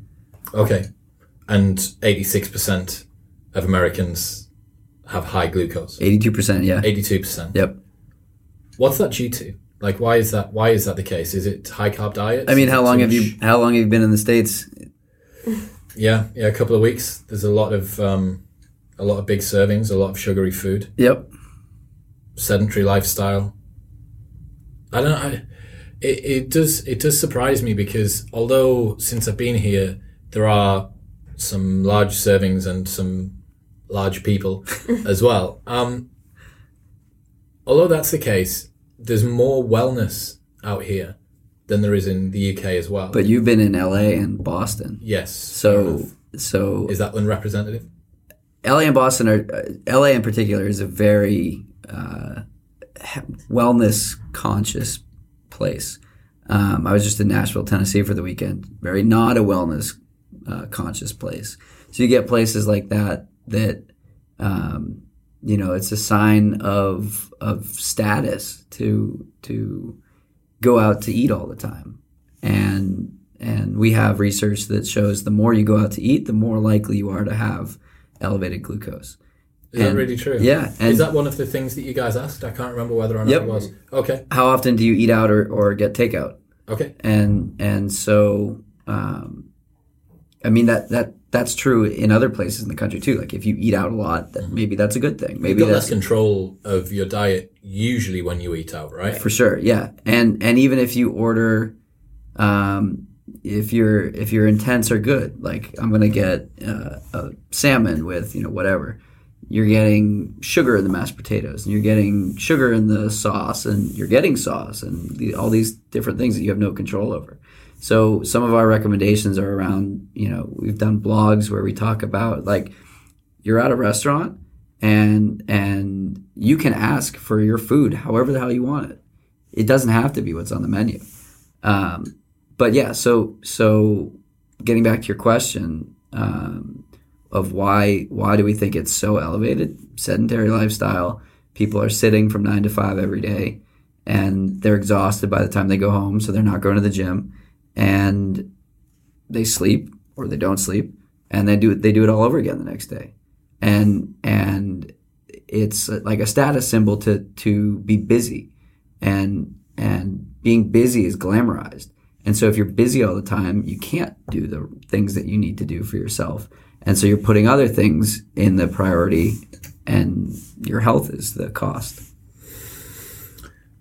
Okay. And 86% of Americans have high glucose. 82%, yeah. 82%. Yep. What's that due to? Like, why is that? Why is that the case? Is it high carb diet? I mean, how long have you how long have you been in the states? Yeah, yeah, a couple of weeks. There's a lot of um, a lot of big servings, a lot of sugary food, Yep. sedentary lifestyle. I don't know. I, it, it does it does surprise me because although since I've been here, there are some large servings and some large people as well. Um, although that's the case, there's more wellness out here than there is in the UK as well. But you've been in LA and Boston. yes, So so is that unrepresentative? LA and Boston are uh, LA in particular is a very uh, wellness conscious place. Um, I was just in Nashville, Tennessee for the weekend. Very not a wellness uh, conscious place. So you get places like that that um, you know it's a sign of of status to to go out to eat all the time and and we have research that shows the more you go out to eat the more likely you are to have elevated glucose Is that really true? yeah, and- is that one of the things that you guys asked? I can't remember whether or not Yep. it was. Okay. how often do you eat out or, or get takeout Okay. and and so um, I mean that that that's true in other places in the country too. Like if you eat out a lot, that maybe that's a good thing. Maybe got less control of your diet usually when you eat out, right? for sure, yeah. And and even if you order, um, if your if your intents are good, like I'm gonna get uh, a salmon with you know whatever, you're getting sugar in the mashed potatoes, and you're getting sugar in the sauce, and you're getting sauce, and the, all these different things that you have no control over. So some of our recommendations are around, you know, we've done blogs where we talk about like you're at a restaurant and and you can ask for your food however the hell you want it. It doesn't have to be what's on the menu. Um, but yeah, so so getting back to your question um, of why why do we think it's so elevated? Sedentary lifestyle. People are sitting from nine to five every day, and they're exhausted by the time they go home, so they're not going to the gym, and they sleep or they don't sleep, and they do they do it all over again the next day, and and it's like a status symbol to to be busy, and and being busy is glamorized. And so if you're busy all the time, you can't do the things that you need to do for yourself. And so you're putting other things in the priority and your health is the cost.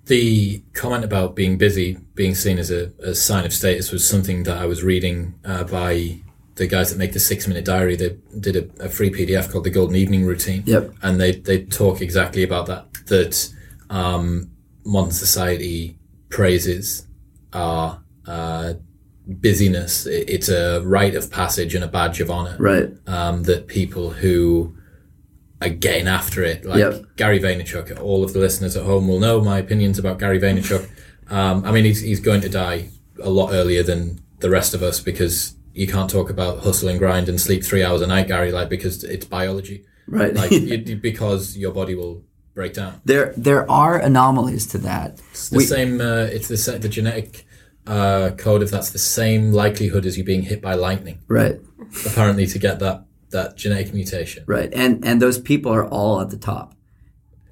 The comment about being busy, being seen as a, a sign of status, was something that I was reading uh, by the guys that make the Six Minute Diary. They did a, a free PDF called the Golden Evening Routine. Yep. And they, they talk exactly about that. That um, modern society praises our uh, busyness. It- It's a rite of passage and a badge of honor. Right. um, that people who are getting after it, like Yep. Gary Vaynerchuk, all of the listeners at home will know my opinions about Gary Vaynerchuk. um, I mean, he's, he's going to die a lot earlier than the rest of us because you can't talk about hustle and grind and sleep three hours a night, Gary, like because it's biology, Right. like you, because your body will break down. there there are anomalies to that. It's the We- same. Uh, it's the the genetic uh, code of that's the same likelihood as you being hit by lightning. Right. Apparently, to get that that genetic mutation. Right. And and those people are all at the top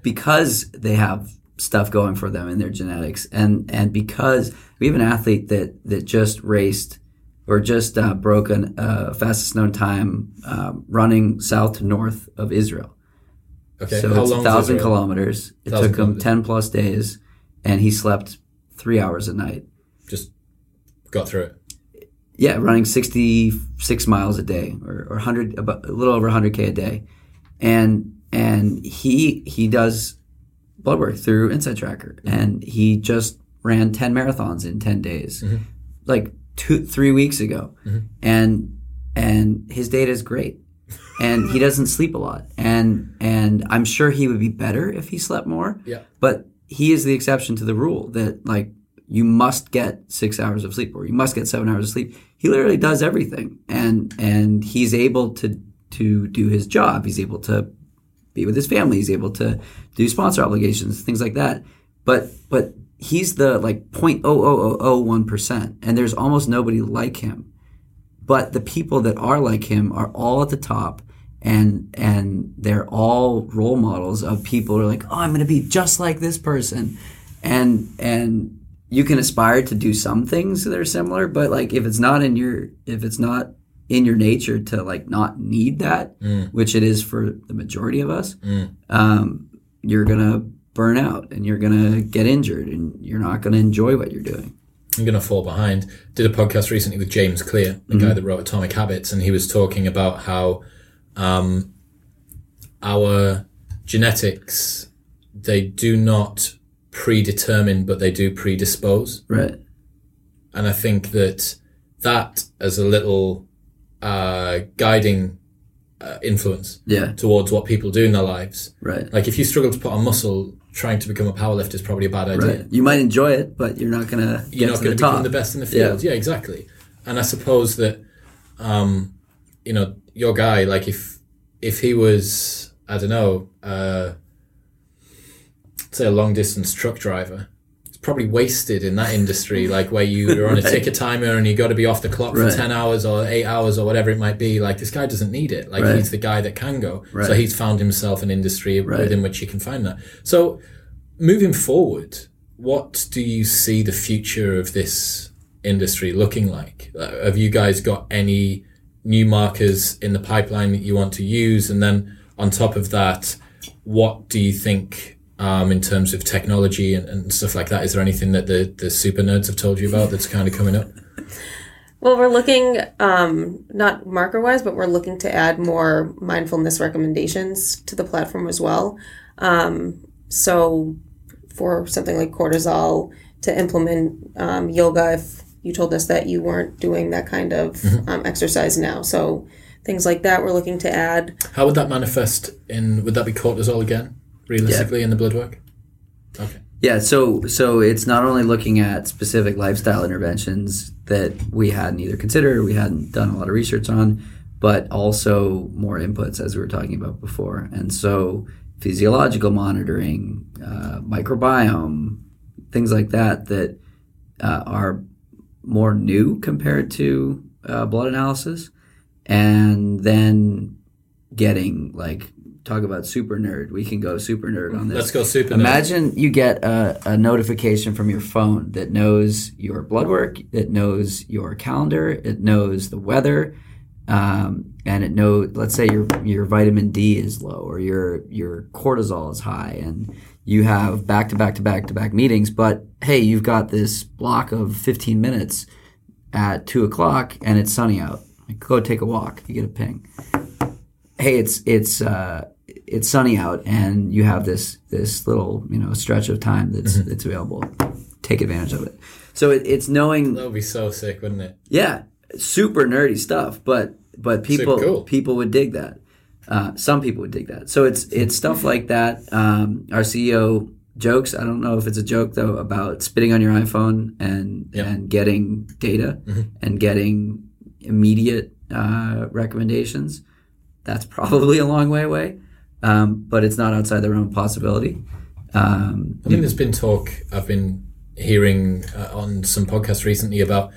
because they have stuff going for them in their genetics and and because we have an athlete that that just raced or just uh, broke an uh, fastest known time um, running south to north of Israel. Okay, so how it's a thousand kilometers. It Thousand took him kilometers. ten plus days, and he slept three hours a night. Just got through it. Yeah, running 66 miles a day or, or 100 about a little over 100k a day. And and he he does blood work through Inside Tracker mm-hmm. and he just ran 10 marathons in 10 days. Mm-hmm. Like two, three weeks ago, mm-hmm. and and his data is great, and he doesn't sleep a lot, and and I'm sure he would be better if he slept more. Yeah. But he is the exception to the rule that like you must get six hours of sleep or you must get seven hours of sleep. He literally does everything, and and he's able to to do his job. He's able to be with his family. He's able to do sponsor obligations, things like that. But but he's the like point oh oh oh oh one percent, and there's almost nobody like him. But the people that are like him are all at the top, and and they're all role models of people who are like, oh, I'm going to be just like this person, and and you can aspire to do some things that are similar, but like if it's not in your if it's not in your nature to like not need that, which it is for the majority of us, um, you're gonna burn out and you're gonna get injured and you're not gonna enjoy what you're doing. I'm going to fall behind. Did a podcast recently with James Clear, the guy that wrote Atomic Habits, and he was talking about how um, our genetics they do not predetermine, but they do predispose. Right. And I think that that as a little uh, guiding uh, influence Yeah. towards what people do in their lives. Right. Like if you struggle to put on muscle, trying to become a powerlifter is probably a bad idea. Right. You might enjoy it, but you're not gonna you're not to going the to become top. the best in the Yeah. field. Yeah. exactly. And I suppose that, um, you know, your guy, like if if he was, I don't know, uh, say a long distance truck driver, it's probably wasted in that industry, like where you, you're on a Right. ticker timer and you got to be off the clock Right. for ten hours or eight hours or whatever it might be. Like this guy doesn't need it. Like Right. he's the guy that can go. So he's found himself an industry within which he can find that. So moving forward, what do you see the future of this industry looking like? Uh, have you guys got any new markers in the pipeline that you want to use? And then on top of that, what do you think um, in terms of technology and, and stuff like that? Is there anything that the, the super nerds have told you about that's kind of coming up? Well, we're looking, um, not marker wise, but we're looking to add more mindfulness recommendations to the platform as well. Um, so, for something like cortisol, to implement um, yoga if you told us that you weren't doing that kind of um, exercise now. So, things like that we're looking to add. How would that manifest in, would that be cortisol again, realistically, in the blood work? Okay. Yeah, so so it's not only looking at specific lifestyle interventions that we hadn't either considered we hadn't done a lot of research on, but also more inputs as we were talking about before. And so physiological monitoring, uh, microbiome, things like that that uh, are more new compared to uh, blood analysis, and then getting like talk about super nerd. We can go super nerd on this. Let's go super nerd. Imagine you get a, a notification from your phone that knows your blood work, it knows your calendar, it knows the weather, um, and it knows. Let's say your your vitamin D is low or your your cortisol is high, and you have back to back to back to back meetings. But hey, you've got this block of 15 minutes at two o'clock, and it's sunny out. Like, go take a walk. You get a ping hey, it's it's uh, it's sunny out, and you have this this little you know stretch of time that's Mm-hmm. that's available. Take advantage of it. So it, it's knowing, That would be so sick, wouldn't it? yeah, super nerdy stuff, but but people cool. people would dig that. Uh, some people would dig that. So it's it's stuff like that. Um, our CEO jokes. I don't know if it's a joke though about spitting on your iPhone and Yeah. and getting data and getting immediate uh, recommendations. That's probably a long way away, um, but it's not outside the realm of possibility. Um, I think there's been talk I've been hearing uh, on some podcasts recently about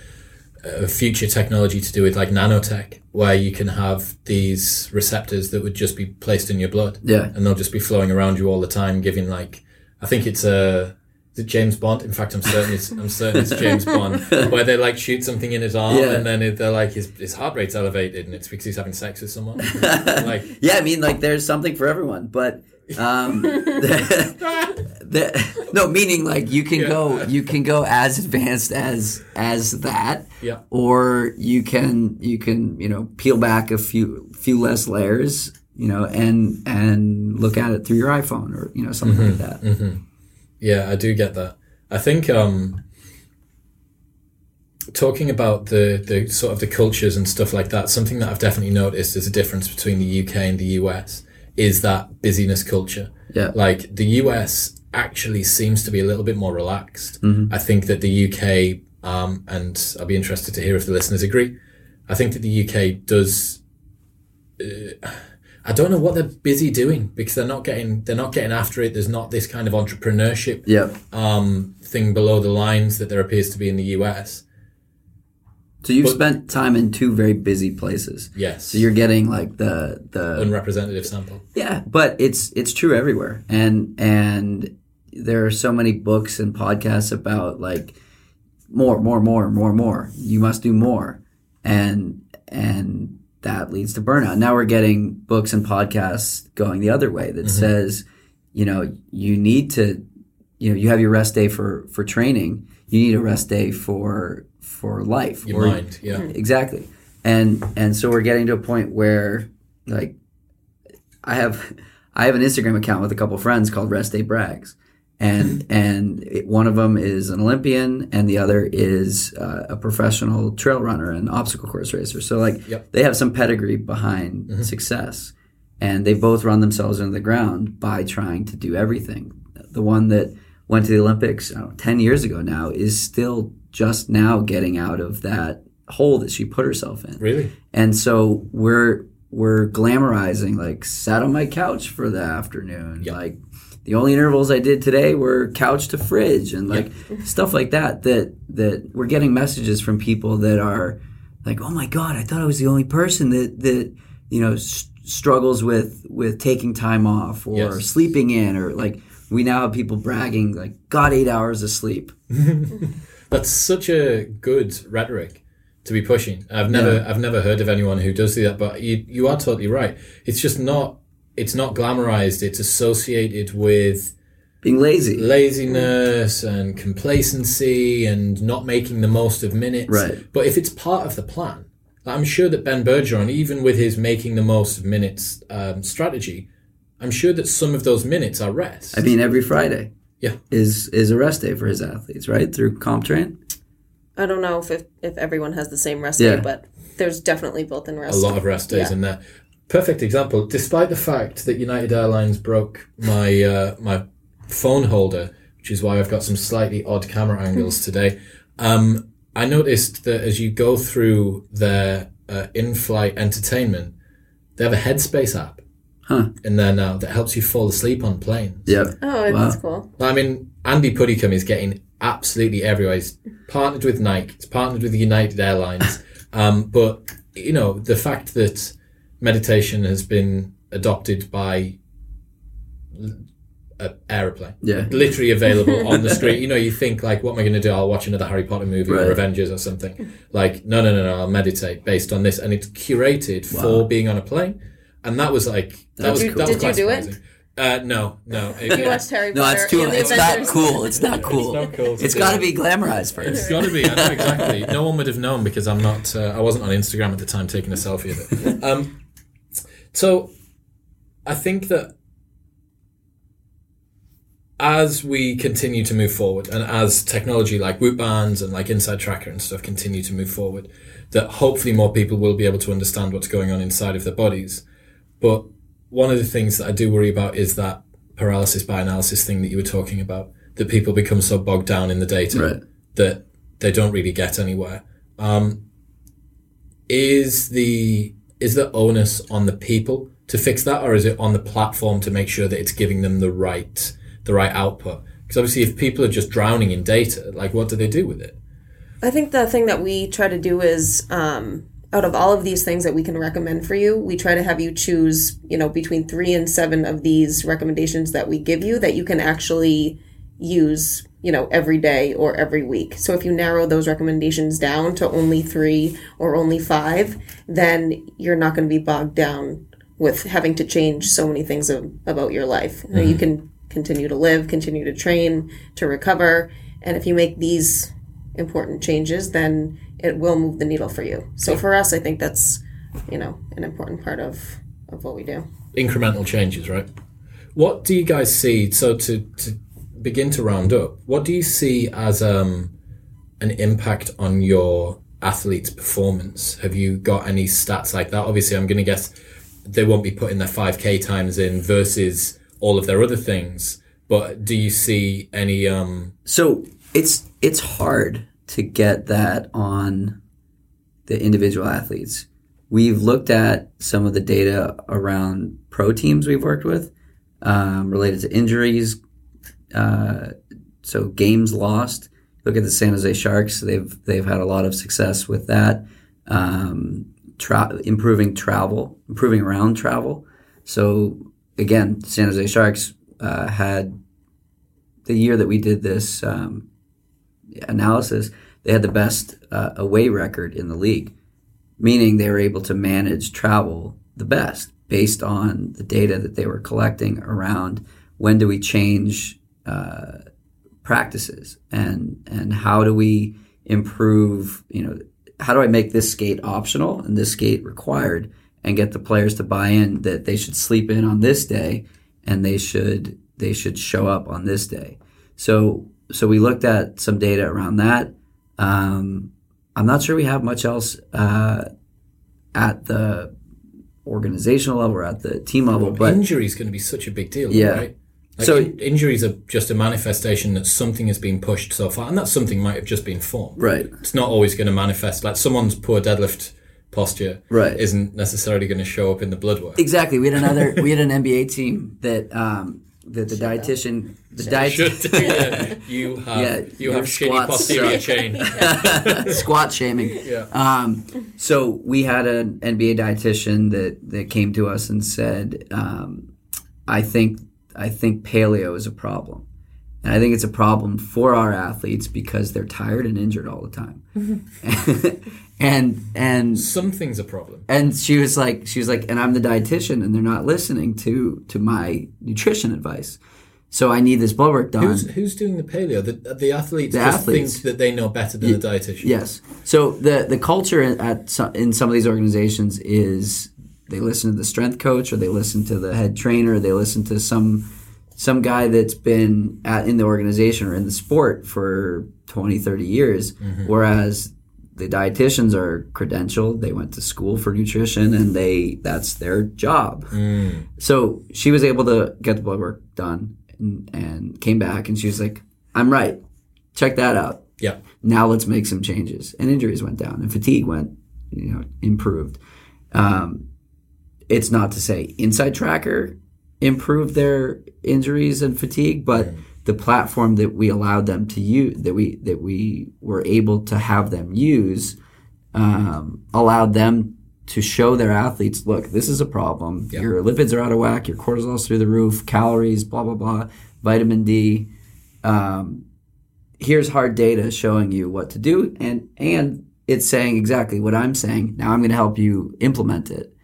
uh, future technology to do with like nanotech, where you can have these receptors that would just be placed in your blood, yeah, and they'll just be flowing around you all the time, giving like I think it's a. It James Bond? In fact, I'm certain it's I'm certain it's James Bond, where they like shoot something in his arm, Yeah. and then it, they're like his his heart rate's elevated, and it's because he's having sex with someone. like yeah. I mean, like there's something for everyone, but um, the, the, no, meaning like you can Yeah. go you can go as advanced as as that, yeah, or you can you can you know peel back a few few less layers, you know, and and look at it through your iPhone or you know something like that. Yeah, I do get that. I think um talking about the the sort of the cultures and stuff like that, something that I've definitely noticed is a difference between the UK and the US is that busyness culture. Yeah. Like the US actually seems to be a little bit more relaxed. Mm-hmm. I think that the UK, um, and I'll be interested to hear if the listeners agree. I think that the UK does. Uh, I don't know what they're busy doing because they're not getting they're not getting after it. There's not this kind of entrepreneurship um, thing below the lines that there appears to be in the US. So you've But- spent time in two very busy places. Yes, So you're getting like the the unrepresentative sample. Yeah, but it's it's true everywhere, and and there are so many books and podcasts about like more, more, more, more, more. You must do more, and and that leads to burnout. Now we're getting books and podcasts going the other way that mm-hmm. says, you know, you need to, you know, you have your rest day for for training. You need a rest day for for life. Your or- mind, yeah. Mm-hmm. exactly and and so we're getting to a point where like i have i have an instagram account with a couple friends called rest day brags and and it, one of them is an olympian and the other is uh, a professional trail runner and obstacle course racer so like Yep. they have some pedigree behind success and they both run themselves into the ground by trying to do everything the one that went to the olympics I don't know, 10 years ago now is still just now getting out of that hole that she put herself in Really? and so we're we're glamorizing like sat on my couch for the afternoon Yeah. like the only intervals i did today were couch to fridge and like stuff like that that that we're getting messages from people that are like oh my god i thought i was the only person that that you know s- struggles with with taking time off or Yes. sleeping in or like we now have people bragging like got eight hours of sleep That's such a good rhetoric to be pushing. I've never I've never heard of anyone who does do that, but you you are totally right. It's just not it's not glamorized. It's associated with being lazy laziness and complacency and not making the most of minutes. Right. But if it's part of the plan, I'm sure that Ben Bergeron, even with his making the most of minutes um, strategy, I'm sure that some of those minutes are rest. i mean every friday Yeah. is is a rest day for his athletes right through CompTrain I don't know if, if, if everyone has the same rest Yeah. day, but there's definitely built-in rest. a lot of rest days Yeah. in there. Perfect example. Despite the fact that United Airlines broke my uh, my phone holder, which is why I've got some slightly odd camera angles today, um, I noticed that as you go through their uh, in-flight entertainment, they have a Headspace app Huh. in there now that helps you fall asleep on planes. Yeah. Oh, Wow. that's cool. I mean, Andy Puddicombe is getting absolutely everywhere. He's partnered with Nike. He's partnered with United Airlines. um, but you know, the fact that meditation has been adopted by an aeroplane, Yeah. literally available on the street. You know, you think like, what am I going to do? I'll watch another Harry Potter movie Right. or Avengers or something. Like, no, no, no, no. I'll meditate based on this, and it's curated for being on a plane. And that was like that That's was cool. that was Did you quite do it? surprising. Uh, no, no. You watched Harry Potter. No, it's too. It's not cool. It's not cool. not cool to it's do got to be glamorized first. It's got to be. I know exactly. No one would have known because I'm not. Uh, I wasn't on Instagram at the time taking a selfie of it. Um, so, I think that as we continue to move forward, and as technology like Whoop bands and like Inside Tracker and stuff continue to move forward, that hopefully more people will be able to understand what's going on inside of their bodies. But one of the things that I do worry about is that paralysis by analysis thing that you were talking about. That people become so bogged down in the data Right. that they don't really get anywhere. Um, is the is the onus on the people to fix that, or is it on the platform to make sure that it's giving them the right the right output? Because obviously, if people are just drowning in data, like what do they do with it? I think the thing that we try to do is, um, out of all of these things that we can recommend for you, we try to have you choose, you know, between three and seven of these recommendations that we give you that you can actually use, you know, every day or every week. So if you narrow those recommendations down to only three or only five, then you're not going to be bogged down with having to change so many things of, about your life. You, know, you mm-hmm. can continue to live, continue to train, to recover. And if you make these important changes, then it will move the needle for you. So for us, I think that's, you know, an important part of, of what we do. Incremental changes, right? What do you guys see? So to to begin to round up, what do you see as um an impact on your athlete's performance? Have you got any stats like that? Obviously, I'm going to guess they won't be putting their 5k times in versus all of their other things. But do you see any? Um, So it's it's hard to get that on the individual athletes. We've looked at some of the data around pro teams we've worked with um, related to injuries. Uh, so games lost. Look at the San Jose Sharks; they've they've had a lot of success with that. Um, tra- improving travel, improving around travel. So again, San Jose Sharks uh, had the year that we did this um, analysis, they had the best uh, away record in the league, meaning they were able to manage travel the best based on the data that they were collecting around when do we change uh, practices and and how do we improve you know how do I make this skate optional and this skate required and get the players to buy in that they should sleep in on this day and they should they should show up on this day. So so we looked at some data around that. Um, I'm not sure we have much else uh, at the organizational level or at the team level, but injury is going to be such a big deal, Yeah. right? Like So- in- injuries are just a manifestation that something has been pushed so far, and that something might have just been form. right, It's not always going to manifest. Like someone's poor deadlift posture Right. isn't necessarily going to show up in the blood work. exactly. We had another we had an NBA team that um, that the dietitian the diet Should yeah, you have Yeah, you have shitty squats posterior suck. chain. squat shaming. Yeah. Um, so we had an NBA dietitian that that came to us and said, um, "I think I think paleo is a problem, and I think it's a problem for our athletes because they're tired and injured all the time." and and Something's a problem. and she was like she was like and i'm the dietitian and they're not listening to to my nutrition advice so i need this blood work done Who's who's doing the paleo? The, the athletes The just athletes. think that they know better than the dietitian. yes so the the culture at some, in some of these organizations is they listen to the strength coach or they listen to the head trainer they listen to some some guy that's been at, in the organization or in the sport for 20 30 years. Whereas the dietitians are credentialed they went to school for nutrition and they that's their job. So she was able to get the blood work done and, and came back and she was like i'm right. Check that out. Yeah. now let's make some changes. And injuries went down and fatigue went you know improved. Um, it's not to say inside tracker improved their injuries and fatigue but the platform that we allowed them to use that we that we were able to have them use um, allowed them to show their athletes look this is a problem. Your lipids are out of whack. Your cortisol's through the roof. Calories blah blah blah. Vitamin d. Um, here's hard data showing you what to do. And and it's saying exactly what i'm saying. Now i'm going to help you implement it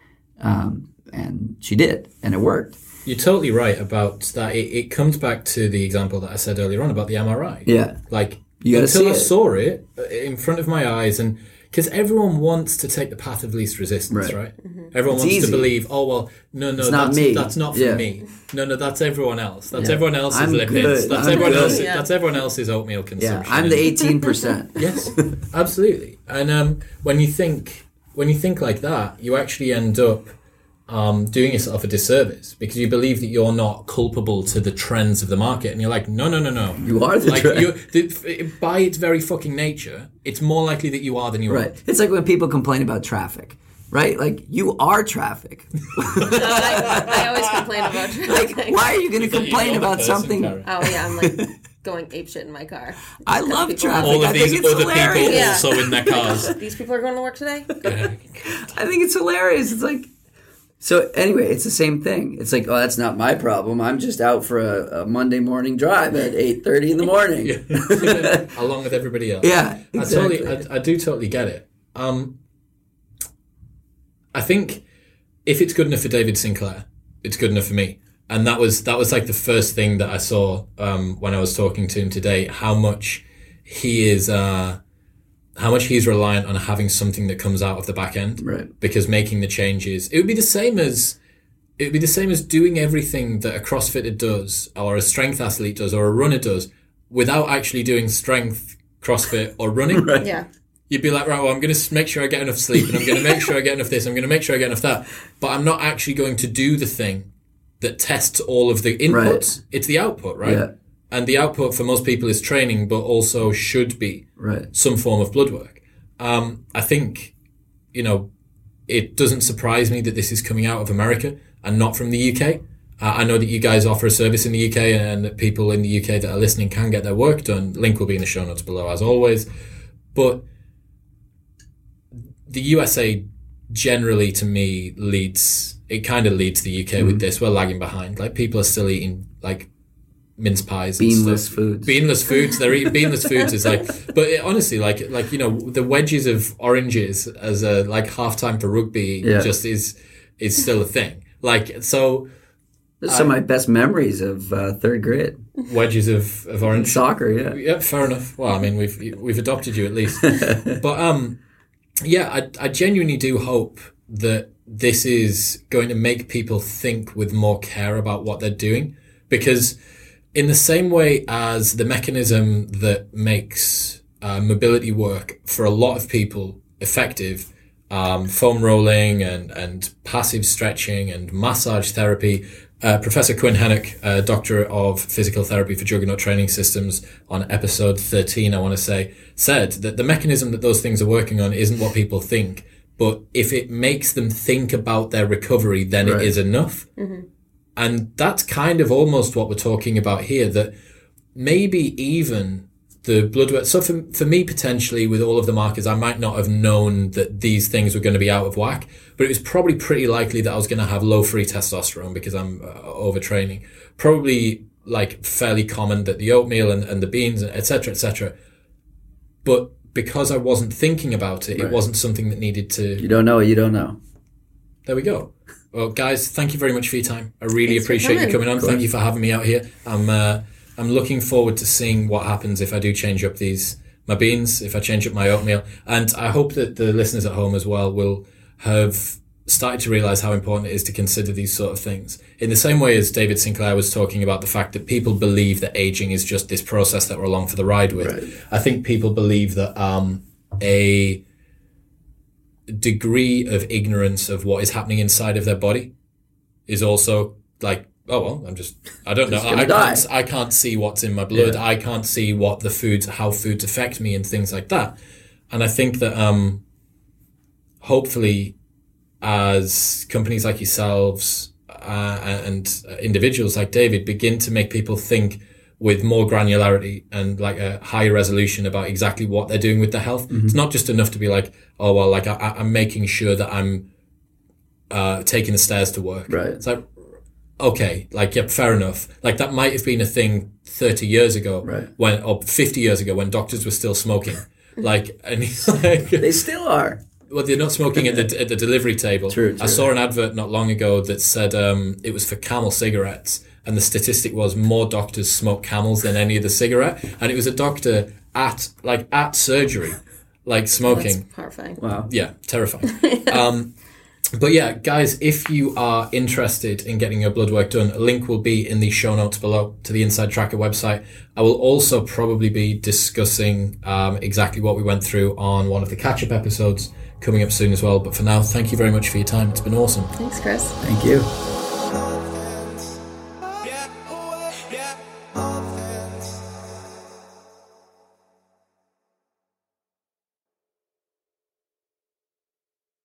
um, and she did and it worked You're totally right about that. It, it comes back to the example that I said earlier on about the MRI. yeah Like You until see I it. saw it uh, in front of my eyes, and because everyone wants to take the path of least resistance, Right. right? Everyone It's wants easy. to believe, oh well, no, no, It's not that's me. That's not for Yeah. me. No, no, that's everyone else. That's Yeah. everyone else's I'm lipids. good. That's I'm everyone good. else's. Yeah. That's everyone else's oatmeal yeah consumption. i'm the 18% Yes, absolutely. And um, when you think when you think like that, you actually end up um, doing yourself a disservice because you believe that you're not culpable to the trends of the market, and you're like, no, no, no, no. You are the like trend. you the, by its very fucking nature, it's more likely that you are than you right are. it's like when people complain about traffic right like you are traffic I, I always complain about traffic. like why are you going to complain about something Oh yeah, I'm like going apeshit in my car. i love people traffic All I of think these it's other hilarious. people Yeah. also in their cars. These people are going to work today. I think it's hilarious. It's like, so anyway, it's the same thing. It's like, oh, that's not my problem. I'm just out for a, a Monday morning drive at eight thirty in the morning. yeah, along with everybody else. exactly. I totally, I, I do totally get it. Um, I think if it's good enough for David Sinclair, it's good enough for me. And that was that was like the first thing that I saw um, when I was talking to him today. How much he is, uh, how much he's reliant on having something that comes out of the back end, Right. Because making the changes, it would be the same as it would be the same as doing everything that a CrossFitter does, or a strength athlete does, or a runner does, without actually doing strength CrossFit, or running, Right. Yeah. you'd be like, right, well, I'm going to make sure I get enough sleep, and I'm going to make sure I get enough this, I'm going to make sure I get enough that, but I'm not actually going to do the thing that tests all of the inputs. It's the output, right? Yeah. And the output for most people is training, but also should be Right. some form of blood work. Um, I think, you know, it doesn't surprise me that this is coming out of America and not from the UK. Uh, I know that you guys offer a service in the UK and that people in the UK that are listening can get their work done. Link will be in the show notes below, as always. But the USA generally, to me, leads, it kind of leads the UK with this. We're lagging behind. Like, people are still eating, like, mince pies and Beanless stuff. foods. Beanless foods. They're eating beanless foods. Is like, but it, honestly, like, like you know, the wedges of oranges as a like halftime for rugby Yeah. just is is still a thing. Like, so Those are some of my best memories of uh, third grade wedges of of orange. soccer. Yeah. Yeah, fair enough. Well, I mean, we've we've adopted you at least, but um, yeah, I I genuinely do hope that this is going to make people think with more care about what they're doing, because in the same way as the mechanism that makes uh, mobility work for a lot of people effective, um, foam rolling and, and passive stretching and massage therapy. Uh, Professor Quinn Henoch, uh, Doctor of Physical Therapy for Juggernaut Training Systems, on episode 13, I want to say, said that the mechanism that those things are working on isn't what people think, but if it makes them think about their recovery, then Right. it is enough. And that's kind of almost what we're talking about here, that maybe even the blood work. So for, for me, potentially with all of the markers, I might not have known that these things were going to be out of whack, but it was probably pretty likely that I was going to have low free testosterone because I'm uh, overtraining. Probably like fairly common that the oatmeal and, and the beans, et cetera, et cetera. But because I wasn't thinking about it, it wasn't something that needed to You don't know you don't know. there we go. Well, guys, thank you very much for your time. I really Thanks for appreciate you coming. coming on. Thank you for having me out here. I'm uh, I'm looking forward to seeing what happens if I do change up these my beans, if I change up my oatmeal, and I hope that the listeners at home as well will have started to realize how important it is to consider these sort of things. In the same way as David Sinclair was talking about the fact that people believe that aging is just this process that we're along for the ride with. Right. I think people believe that um, a degree of ignorance of what is happening inside of their body is also like oh well i'm just i don't know I, can't, I can't see what's in my blood Yeah. i can't see what the foods how foods affect me and things like that and i think that um hopefully as companies like yourselves uh, and individuals like david begin to make people think with more granularity and like a higher resolution about exactly what they're doing with their health. Mm-hmm. It's not just enough to be like, oh well, like I- I'm making sure that I'm uh, taking the stairs to work. Right. It's like, okay, like yeah, fair enough. Like that might have been a thing 30 years ago, Right. when or 50 years ago when doctors were still smoking. like, and he's like, They still are. well, they're not smoking at the at the delivery table. True, I saw an advert not long ago that said um, it was for Camel cigarettes, and the statistic was more doctors smoke Camels than any other cigarette, and it was a doctor at like at surgery, like smoking. That's horrifying. Wow. Yeah, terrifying. um, but yeah, guys, if you are interested in getting your blood work done, a link will be in the show notes below to the InsideTracker website. I will also probably be discussing um, exactly what we went through on one of the catch up episodes coming up soon as well. But for now, thank you very much for your time. It's been awesome. Thanks, Chris. Thank you.